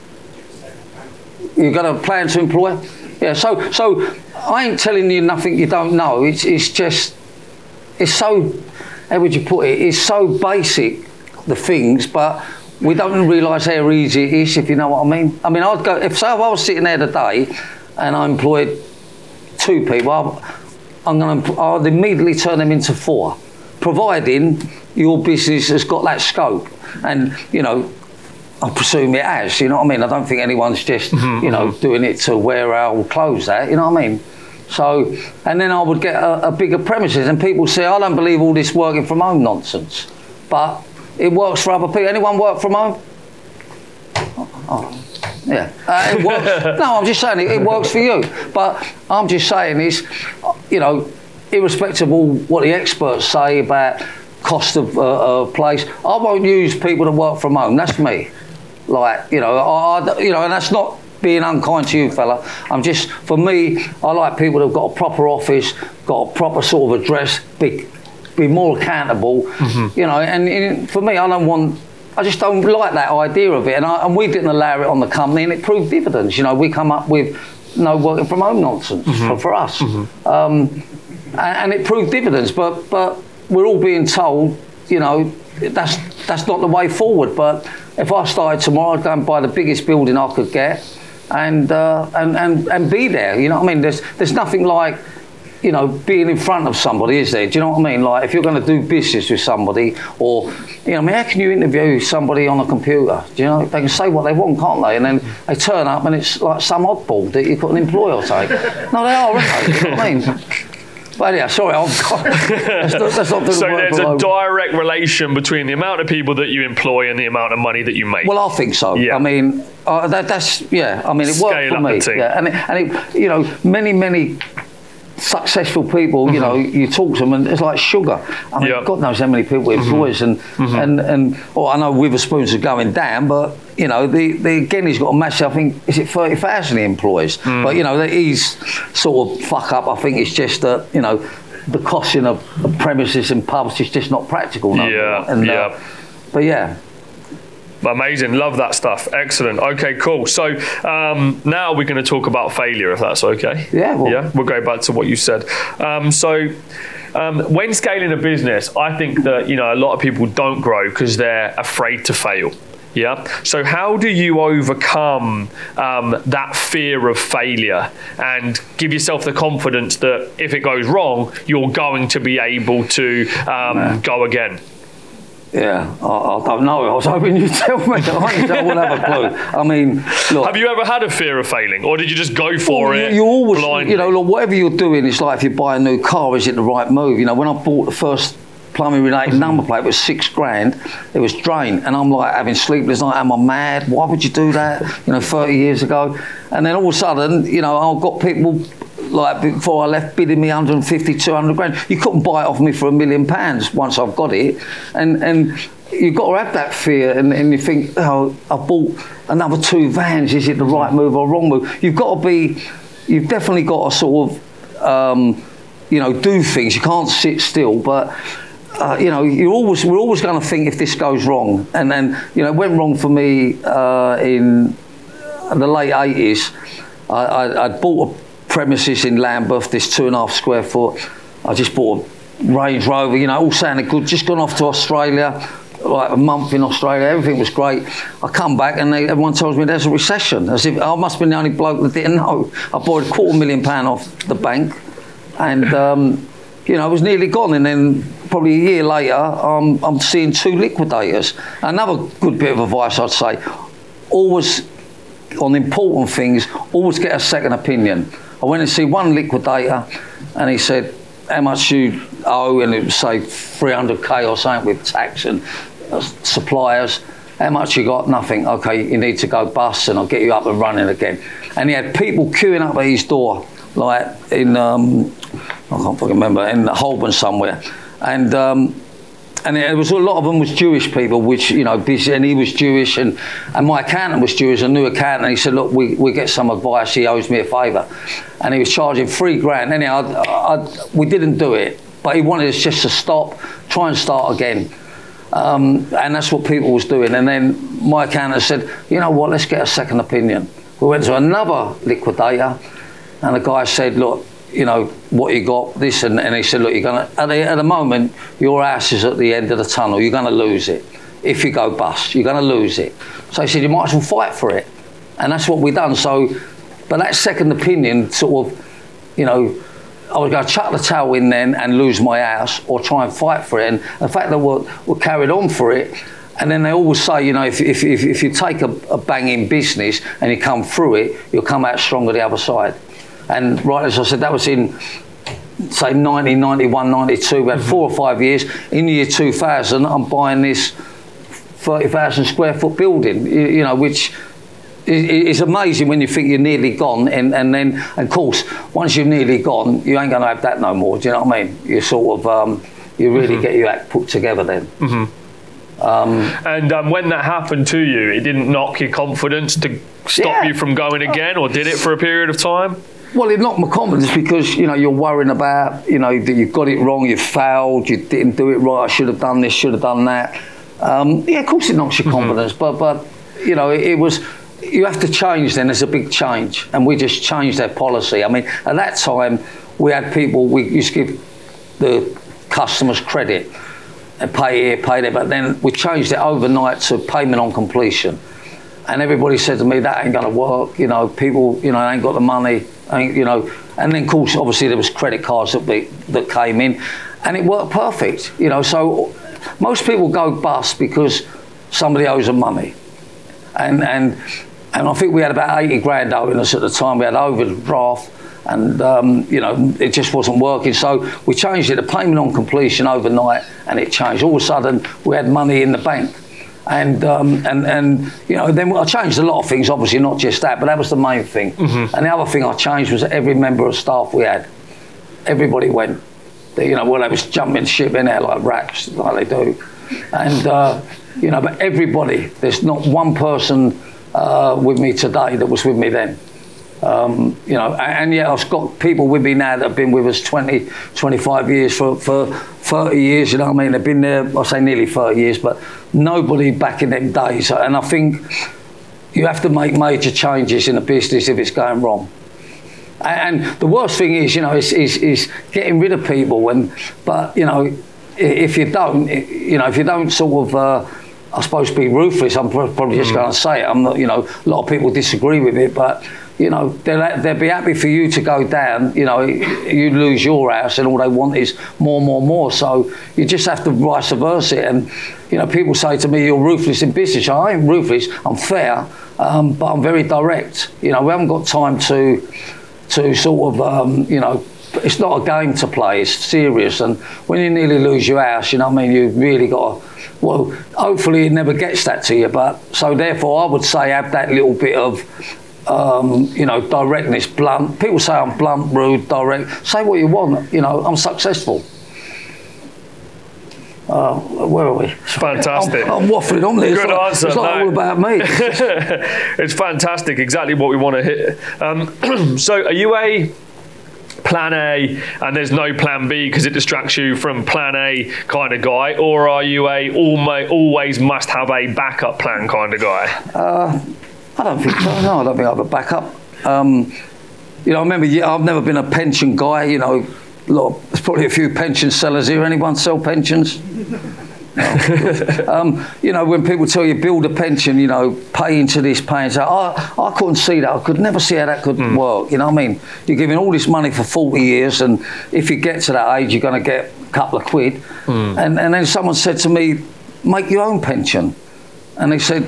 You got a plan to employ? Yeah. So, so I ain't telling you nothing you don't know. It's, it's just, it's so, how would you put it? It's so basic, the things, but we don't realise how easy it is, if you know what I mean. I mean, I'd go, if, so, if I was sitting there today and I employed two people, I'm going to, I'd immediately turn them into four, providing your business has got that scope. And, you know, I presume it has, you know what I mean? I don't think anyone's just, mm-hmm, you know, mm-hmm. doing it to wear our clothes out, you know what I mean? So, and then I would get a, a bigger premises, and people say, I don't believe all this working from home nonsense. But it works for other people. Anyone work from home? Oh, oh. Yeah, uh, it works. (laughs) no, I'm just saying it, it works for you. But I'm just saying is, you know, irrespective of what the experts say about cost of uh, a place, I won't use people to work from home. That's me. Like, you know, I, I- you know, and that's not being unkind to you, fella. I'm just, for me, I like people that've got a proper office, got a proper sort of address, big be more accountable. You know, and, and for me, I don't want. I just don't like that idea of it, and, I, and we didn't allow it on the company, and it proved dividends. You know, we come up with no working from home nonsense for, for us, um, and, and it proved dividends. But but we're all being told, you know, that's that's not the way forward. But if I started tomorrow, I'd go and buy the biggest building I could get, and uh, and and and be there. You know what I mean? There's there's nothing like you know, being in front of somebody, is there? Do you know what I mean? Like, if you're going to do business with somebody, or, you know, I mean, how can you interview somebody on a computer? Do you know, they can say what they want, can't they? And then they turn up and it's like some oddball that you couldn't employ or something. No, they are, aren't they? You know what I mean? (laughs) But yeah, sorry, I'm, (laughs) let's not, let's not (laughs) So there's a direct relation between the amount of people that you employ and the amount of money that you make. Well, I think so. Yeah. I mean, uh, that, that's yeah. I mean, it worked Scale for up me. the team. Yeah, and it, and it, you know, many many successful people. You know, you talk to them, and it's like sugar. I mean, Mm-hmm. God knows how many people it employs, and and and. Oh, I know Wetherspoons are going down, but you know, the, the again, he's got a massive. I think is it thirty thousand he employs, Mm. but you know, he's sort of fuck up. I think it's just that you know. The costing of of premises and pubs is just not practical no Yeah. And, yeah. Uh, but yeah, Amazing, love that stuff. Excellent. Okay, cool. So um, now we're going to talk about failure, if that's okay. Yeah, well- yeah. We'll go back to what you said. Um, so. Um, when scaling a business, I think that you know a lot of people don't grow because they're afraid to fail. Yeah. So how do you overcome um, that fear of failure and give yourself the confidence that if it goes wrong, you're going to be able to um, go again? Yeah, I, I don't know. I was hoping you'd tell me. I don't have a clue. I mean, look. Have you ever had a fear of failing, or did you just go for Well, it? You, you always, blindly? you know, look, whatever you're doing, it's like if you buy a new car, is it the right move? You know, when I bought the first plumbing related mm-hmm. number plate, it was six grand. It was drain, and I'm like having sleepless night. Am I mad? Why would you do that? You know, 30 years ago, and then all of a sudden, you know, I've got people. Like before I left, bidding me 150, 200 grand. You couldn't buy it off me for a million pounds once I've got it, and and you've got to have that fear, and, and you think, oh, I bought another two vans. Is it the right move or wrong move? You've got to be, you've definitely got to sort of, um, you know, do things. You can't sit still, but. Uh, you know, you're always we're always going to think if this goes wrong, and then you know it went wrong for me uh, in the late eighties. I, I, I bought a premises in Lambeth, this two and a half square foot. I just bought a Range Rover, you know, all sounded good. Just gone off to Australia, like a month in Australia. Everything was great. I come back and they, everyone tells me there's a recession. As if I must have been the only bloke that didn't know. I borrowed a quarter million pound off the bank, and um, you know, I was nearly gone. And then probably a year later, um, I'm seeing two liquidators. Another good bit of advice I'd say: always on important things, always get a second opinion. I went and see one liquidator, and he said, "How much you owe?" And it would say 300k or something with tax and uh, suppliers. How much you got? Nothing. Okay, you need to go bust, and I'll get you up and running again. And he had people queuing up at his door, like in um, I can't fucking remember in Holborn somewhere, and. Um, and it was a lot of them was Jewish people, which you know, and he was Jewish, and, and my accountant was Jewish, a new accountant. And he said, "Look, we, we get some advice. He owes me a favour, and he was charging three grand. Anyhow, I, I, we didn't do it, but he wanted us just to stop, try and start again, um, and that's what people was doing. And then my accountant said, "You know what? Let's get a second opinion." We went to another liquidator, and the guy said, "Look." You know, what you got, this, and, and he said, look, you're going to, at the, moment, your house is at the end of the tunnel, you're going to lose it. If you go bust, you're going to lose it. So he said, you might as well fight for it. And that's what we done. So, but that second opinion sort of, you know, I was going to chuck the towel in then and lose my house or try and fight for it. And the fact that we're, we're carried on for it, and then they always say, you know, if, if, if, if you take a, a banging business and you come through it, you'll come out stronger the other side. And right as I said, that was in say 1991, 92. We had four or five years. In the year 2000, I'm buying this 30,000 square foot building, you, you know, which is, is amazing when you think you're nearly gone. And, and then, of course, once you're nearly gone, you ain't going to have that no more. Do you know what I mean? You sort of, um, you really get your act put together then. And um, when that happened to you, it didn't knock your confidence to stop Yeah. you from going again, or did it for a period of time? Well, it knocked my confidence because you know you're worrying about you know that you've got it wrong, you've failed, you didn't do it right. I should have done this, should have done that. Um, yeah, of course it knocks your confidence, but but you know it, it was. You have to change. Then there's a big change, and we just changed their policy. I mean, at that time we had people we used to give the customers credit and pay here, pay there, but then we changed it overnight to payment on completion. And everybody said to me, that ain't going to work. You know, people, you know, ain't got the money. Ain't, you know, and then of course, obviously, there was credit cards that be, that came in, and it worked perfect. You know, so most people go bust because somebody owes them money, and and and I think we had about eighty grand owing us at the time. We had overdraft, and um, you know it just wasn't working. So we changed it to payment on completion overnight, and it changed. All of a sudden, we had money in the bank and um, and and you know then I changed a lot of things obviously not just that but that was the main thing. Mm-hmm. and the other thing I changed was every member of staff we had everybody went they, you know well they was jumping ship in there like rats like they do. And uh, you know but everybody there's not one person uh, with me today that was with me then. Um, you know, and, and, yet I've got people with me now that have been with us 20, 25 years for, for 30 years, you know what I mean? They've been there, I say nearly 30 years, but nobody back in them days. And I think you have to make major changes in a business if it's going wrong. And, the worst thing is, you know, is, is, is getting rid of people. And but you know, if you don't, you know, if you don't sort of, uh, I suppose, be ruthless, I'm probably just mm. going to say it. I'm not, you know, a lot of people disagree with it, but you know, they'll, they'll be happy for you to go down. You know, you lose your house, and all they want is more, more, more. So you just have to vice versa. It. And you know, people say to me, "You're ruthless in business." I ain't ruthless. I'm fair, um, but I'm very direct. You know, we haven't got time to to sort of, um, you know. It's not a game to play. It's serious, and when you nearly lose your house, you know, what I mean, you've really got to well, hopefully it never gets that to you. But so therefore, I would say have that little bit of um, you know, directness, blunt. People say I'm blunt, rude, direct. Say what you want. You know, I'm successful. Uh, where are we? Fantastic. I'm, I'm waffling on this. Good like, answer. It's not no. all about me. (laughs) it's fantastic. Exactly what we want to hit. Um, (clears throat) so, are you a plan A and there's no plan B because it distracts you from plan A kind of guy, or are you a always must have a backup plan kind of guy? Uh, I don't think so. No, I don't think I have a backup. Um, you know, I remember I've never been a pension guy. You know, lot, there's probably a few pension sellers here. Anyone sell pensions? No. (laughs) um, you know, when people tell you build a pension, you know, pay into this, pay into that, I, I couldn't see that. I could never see how that could mm. work. You know what I mean? You're giving all this money for 40 years, and if you get to that age, you're going to get a couple of quid. Mm. And, and then someone said to me, make your own pension. And they said,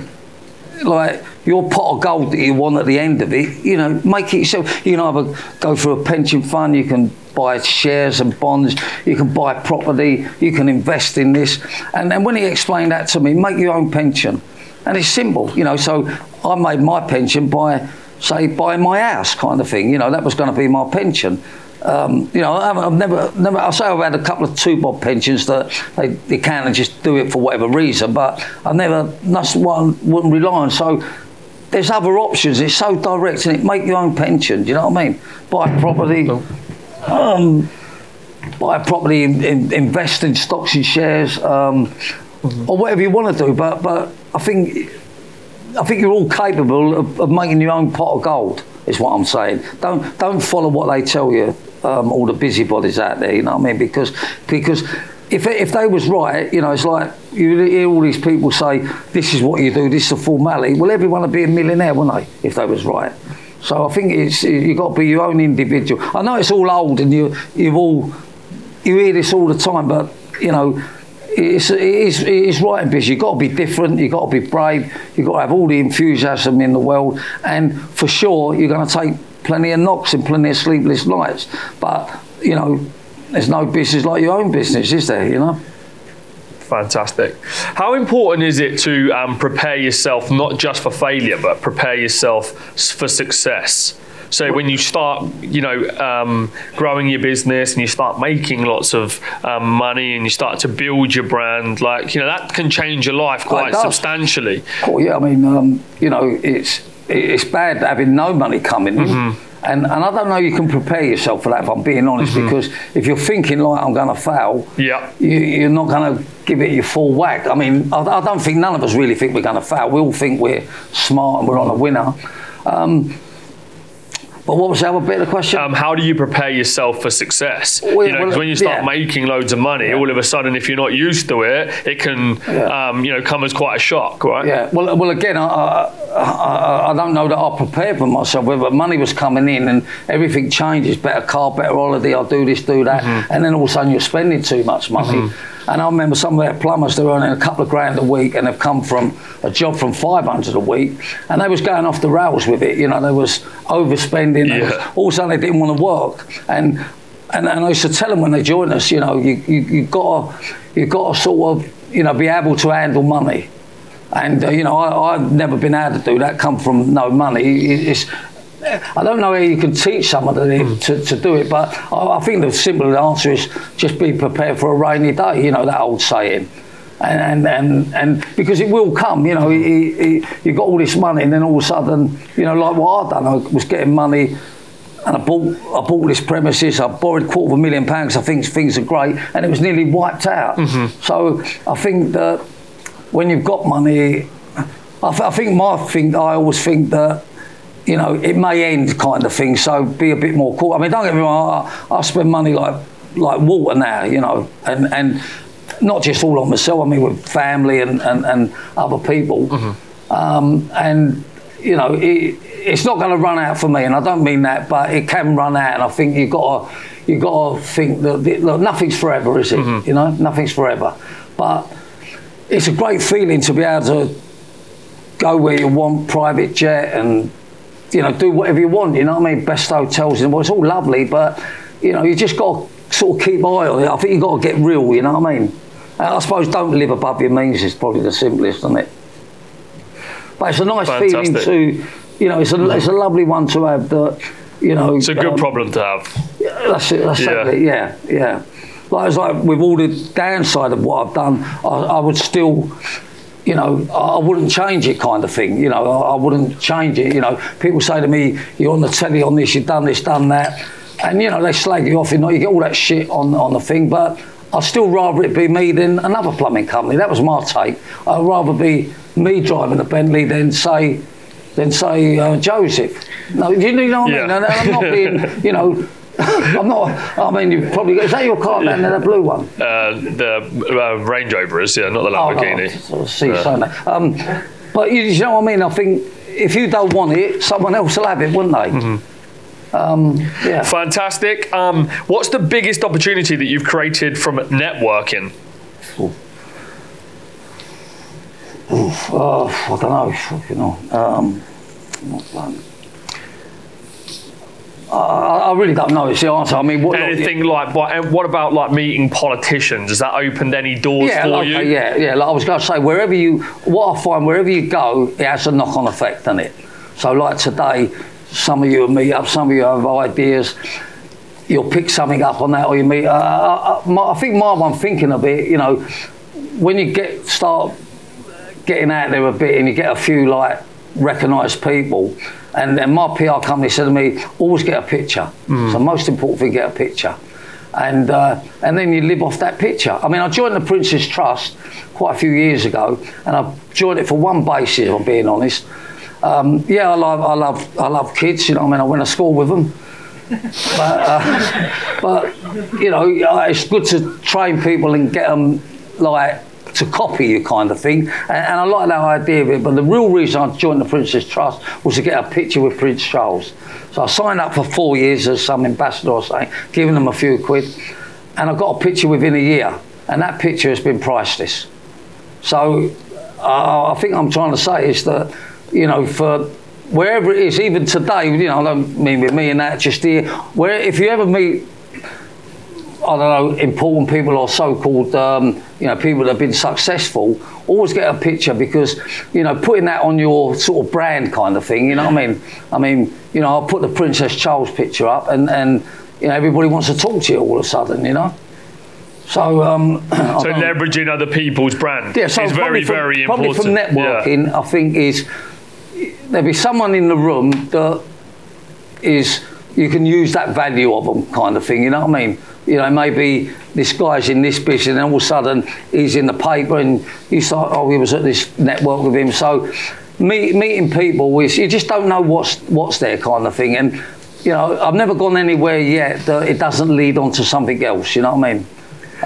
like your pot of gold that you want at the end of it, you know, make it so You can either go for a pension fund, you can buy shares and bonds, you can buy property, you can invest in this. And then when he explained that to me, make your own pension. And it's simple, you know. So I made my pension by, say, buying my house kind of thing. You know, that was going to be my pension. Um, you know, I've, never, never. I say I've had a couple of two bob pensions that they, they can and just do it for whatever reason, but I've never. That's what I wouldn't rely on. So there's other options. It's so direct, and it make your own pension. Do you know what I mean? Buy a property, um, buy property, in, in, invest in stocks and shares, um, mm-hmm. or whatever you want to do. But but I think I think you're all capable of, of making your own pot of gold. Is what I'm saying. Don't don't follow what they tell you um, all the busybodies out there. You know what I mean? Because because if if they was right, you know, it's like you hear all these people say this is what you do, this is a formality. Well, everyone would be a millionaire, wouldn't they, if they was right? So I think it's you got to be your own individual. I know it's all old and you you've all you hear this all the time, but you know. It's, it is, it is right and busy. You've got to be different, you've got to be brave, you've got to have all the enthusiasm in the world, and for sure, you're going to take plenty of knocks and plenty of sleepless nights. But, you know, there's no business like your own business, is there, you know? Fantastic. How important is it to um, prepare yourself not just for failure, but prepare yourself for success? So when you start, you know, um, growing your business and you start making lots of um, money and you start to build your brand, like you know, that can change your life quite substantially. Oh yeah, I mean, um, you know, it's it's bad having no money coming in. Mm-hmm. And, and I don't know you can prepare yourself for that if I'm being honest because if you're thinking like I'm going to fail, Yeah. you, you're not going to give it your full whack. I mean, I, I don't think none of us really think we're going to fail. We all think we're smart and we're on a winner. Um, but what was the other bit of the question? Um, how do you prepare yourself for success? Well, you know, 'cause well, when you start yeah. making loads of money, all of a sudden, if you're not used to it, it can, Yeah. um, you know, come as quite a shock, right? Yeah, well, well, again, I, I, I, I don't know that I prepared for myself, but money was coming in and everything changes. Better car, better holiday, I'll do this, do that. And then all of a sudden you're spending too much money. And I remember some of their plumbers, they're earning a couple of grand a week and they've come from a job from 500 a week and they was going off the rails with it. You know, they was overspending. They was- all of a sudden they didn't want to work. And and, and I used to tell them when they joined us, you know, you you you got to you got to sort of you know be able to handle money. And uh, you know, I, I've never been able to do that. Come from no money. It's, I don't know how you can teach somebody hmm. to, to do it, but I, I think the simple answer is just be prepared for a rainy day. You know that old saying. And, and, and, and because it will come, you know, he, he, you got all this money, and then all of a sudden, you know, like what I've done, I was getting money and I bought I bought this premises. I borrowed a quarter of a million pounds. I think things are great, and it was nearly wiped out. Mm-hmm. So I think that when you've got money, I, th- I think my thing. I always think that you know it may end kind of thing. So be a bit more cool. I mean, don't get me wrong. I, I spend money like like water now, you know, and and not just all on myself. I mean, with family and and, and other people, um, and you know it, it's not going to run out for me, and I don't mean that, but it can run out, and I think you've got to you got to think that look, nothing's forever, is it? You know, nothing's forever, but it's a great feeling to be able to go where you want, private jet, and you know do whatever you want. You know what I mean? Best hotels in the world. It's all lovely, but you know you just got to sort of keep eye on it. I think you got to get real. You know what I mean? And I suppose don't live above your means is probably the simplest, isn't it? But it's a nice feeling to, you know, it's a it's a lovely one to have. That you know, It's a good um, problem to have. that's it. That's Yeah. it. Yeah, yeah. Like it's like with all the downside of what I've done, I, I would still, you know, I, wouldn't change it, kind of thing. You know, I, I wouldn't change it. You know, people say to me, "You're on the telly on this, you've done this, done that," and you know they slag you off. You know, you get all that shit on on the thing, but. I'd still rather it be me than another plumbing company. That was my take. I'd rather be me driving a Bentley than say, than say uh, Joseph. No, you know what I Yeah. mean. And I'm not being, you know, (laughs) I'm not. I mean, you probably is that your car down there, the blue one? Uh, the uh, Range Rover is, yeah, not the Oh, no, Lamborghini. Sort of see. Um, but you, you know what I mean? I think if you don't want it, someone else will have it, wouldn't they? Mm-hmm. Um, yeah. Fantastic. Um, what's the biggest opportunity that you've created from networking? Oh, I don't know. You know. Um, I, I really don't know. It's the answer. I mean, what? Anything like, what, what about like meeting politicians? Has that opened any doors Yeah, for like, you? yeah, yeah. Like I was going to say, wherever you, what I find, wherever you go, it has a knock-on effect on it. So, like today, some of you will meet up, some of you have ideas. You'll pick something up on that, or you meet. Uh, I, I, my, I think my one thinking of it, you know, when you get start getting out there a bit and you get a few like recognised people, and then my PR company said to me, always get a picture. So most important thing, get a picture. And uh, and then you live off that picture. I mean, I joined the Prince's Trust quite a few years ago, and I joined it for one basis. If I'm being honest. Um, yeah, I love I love I love kids. You know, what I mean, I went to school with them. (laughs) but, uh, but you know, uh, it's good to train people and get them like to copy you, kind of thing. And, and I like that idea of it. But the real reason I joined the Prince's Trust was to get a picture with Prince Charles. So I signed up for four years as some ambassador or something, giving them a few quid, and I got a picture within a year, and that picture has been priceless. So uh, I think I'm trying to say is that, you know, for wherever it is, even today, you know, I don't mean with me and that, just here, where if you ever meet, I don't know, important people or so-called, um, you know, people that have been successful, always get a picture because, you know, putting that on your sort of brand kind of thing, you know what I mean? I mean, you know, I'll put the Princess Charles picture up and, and you know, everybody wants to talk to you all of a sudden, you know? So, um, (clears throat) So leveraging other people's brand yeah, so is very, from, very probably from networking, I think is there'll be someone in the room that is you can use that value of them, kind of thing. You know what I mean? You know, maybe this guy's in this business, and all of a sudden he's in the paper, and you start, oh, we was at this network with him. So, meet, meeting people, is, you just don't know what's what's there, kind of thing. And you know, I've never gone anywhere yet that it doesn't lead on to something else. You know what I mean?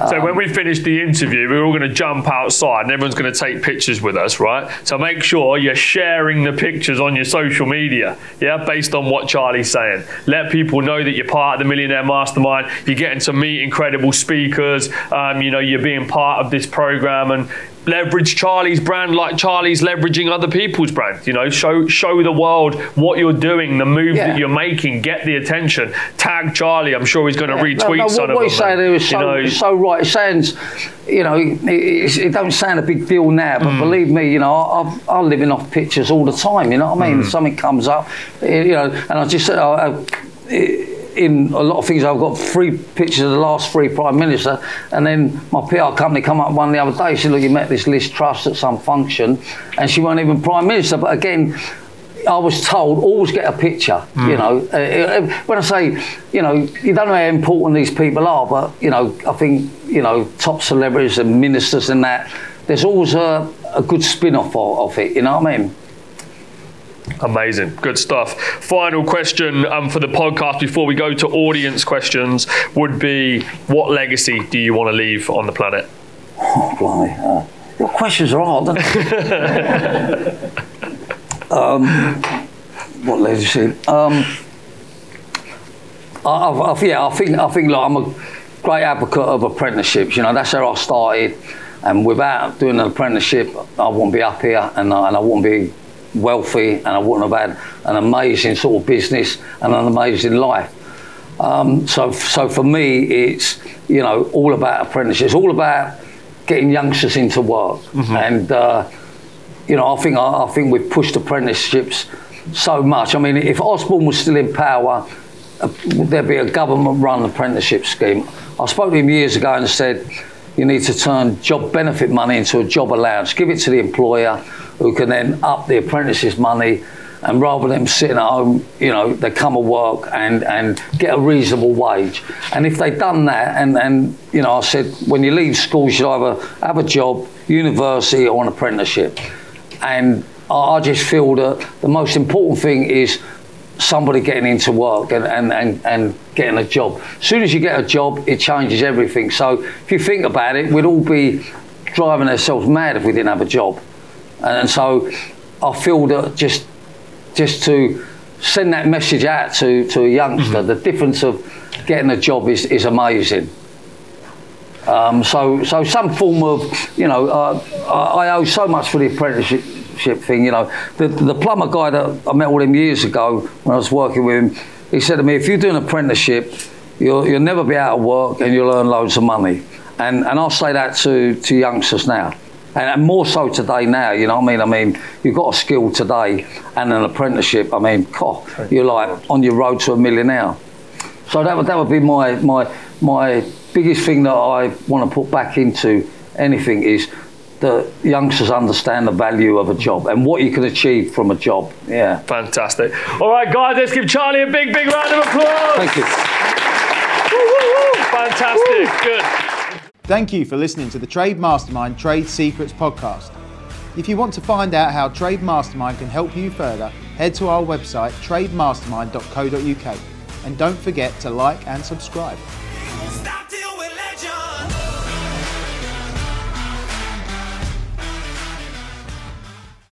So when we finish the interview, we're all going to jump outside and everyone's going to take pictures with us, right? So make sure you're sharing the pictures on your social media, yeah, based on what Charlie's saying. Let people know that you're part of the Millionaire Mastermind. You're getting to meet incredible speakers. Um, you know, you're being part of this program and leverage Charlie's brand like Charlie's leveraging other people's brands. You know, show show the world what you're doing, the move Yeah. that you're making, get the attention. Tag Charlie. I'm sure he's going to retweet no, no, some what, of what them. you say there is so, know, so right. It sounds, you know, it, it, it don't sound a big deal now, but Mm. believe me, you know, I, I've- I'm living off pictures all the time. You know what I mean? Mm. Something comes up, you know, and I just, I, I, in a lot of things, I've got three pictures of the last three prime minister, and then my PR company come up one the other day. She said, "Look, you met this Liz Truss at some function, and she wasn't even prime minister." But again. I was told always get a picture. You know, uh, uh, when I say, you know, you don't know how important these people are, but you know, I think you know, top celebrities and ministers and that. There's always a, a good spin-off of, of it. You know what I mean? Amazing, good stuff. Final question um, for the podcast before we go to audience questions would be: What legacy do you want to leave on the planet? Oh, blimey. Uh, your questions are hard, (laughs) um, what legacy? Um, I, I, I, yeah, I think I think like, I'm a great advocate of apprenticeships. You know, that's how I started, and without doing an apprenticeship, I wouldn't be up here, and I, and I wouldn't be wealthy, and I wouldn't have had an amazing sort of business and an amazing life. Um, so, so for me, it's you know all about apprenticeships. It's all about getting youngsters into work, and uh, you know I think I, I think we've pushed apprenticeships so much. I mean, if Osborne was still in power, uh, there'd be a government-run apprenticeship scheme. I spoke to him years ago and said. You need to turn job benefit money into a job allowance. Give it to the employer, who can then up the apprentices' money and rather than sitting at home, you know, they come to work and, and get a reasonable wage. And if they'd done that, and, and you know, I said, when you leave school, you should either have a job, university, or an apprenticeship. And I, I just feel that the most important thing is somebody getting into work and, and, and, and getting a job. As soon as you get a job, it changes everything. So if you think about it, we'd all be driving ourselves mad if we didn't have a job. And so I feel that just just to send that message out to, to a youngster, the difference of getting a job is, is amazing. Um, so, so some form of, you know, uh, I I owe so much for the apprenticeship thing. You know, the, the plumber guy that I met with him years ago when I was working with him, he said to me, if you do an apprenticeship, you'll, you'll never be out of work and you'll earn loads of money. And, and I'll say that to, to youngsters now. And, more so today now, you know what I mean? I mean, you've got a skill today and an apprenticeship. I mean, God, you're like on your road to a millionaire. So that would, that would be my, my, my biggest thing that I want to put back into anything is that youngsters understand the value of a job and what you can achieve from a job. Yeah. Fantastic. All right, guys, let's give Charlie a big, big round of applause. Thank you. Woo, woo, woo. Fantastic. Good. Thank you for listening to the Trade Mastermind Trade Secrets podcast. If you want to find out how Trade Mastermind can help you further, head to our website trademastermind.co.uk and don't forget to like and subscribe.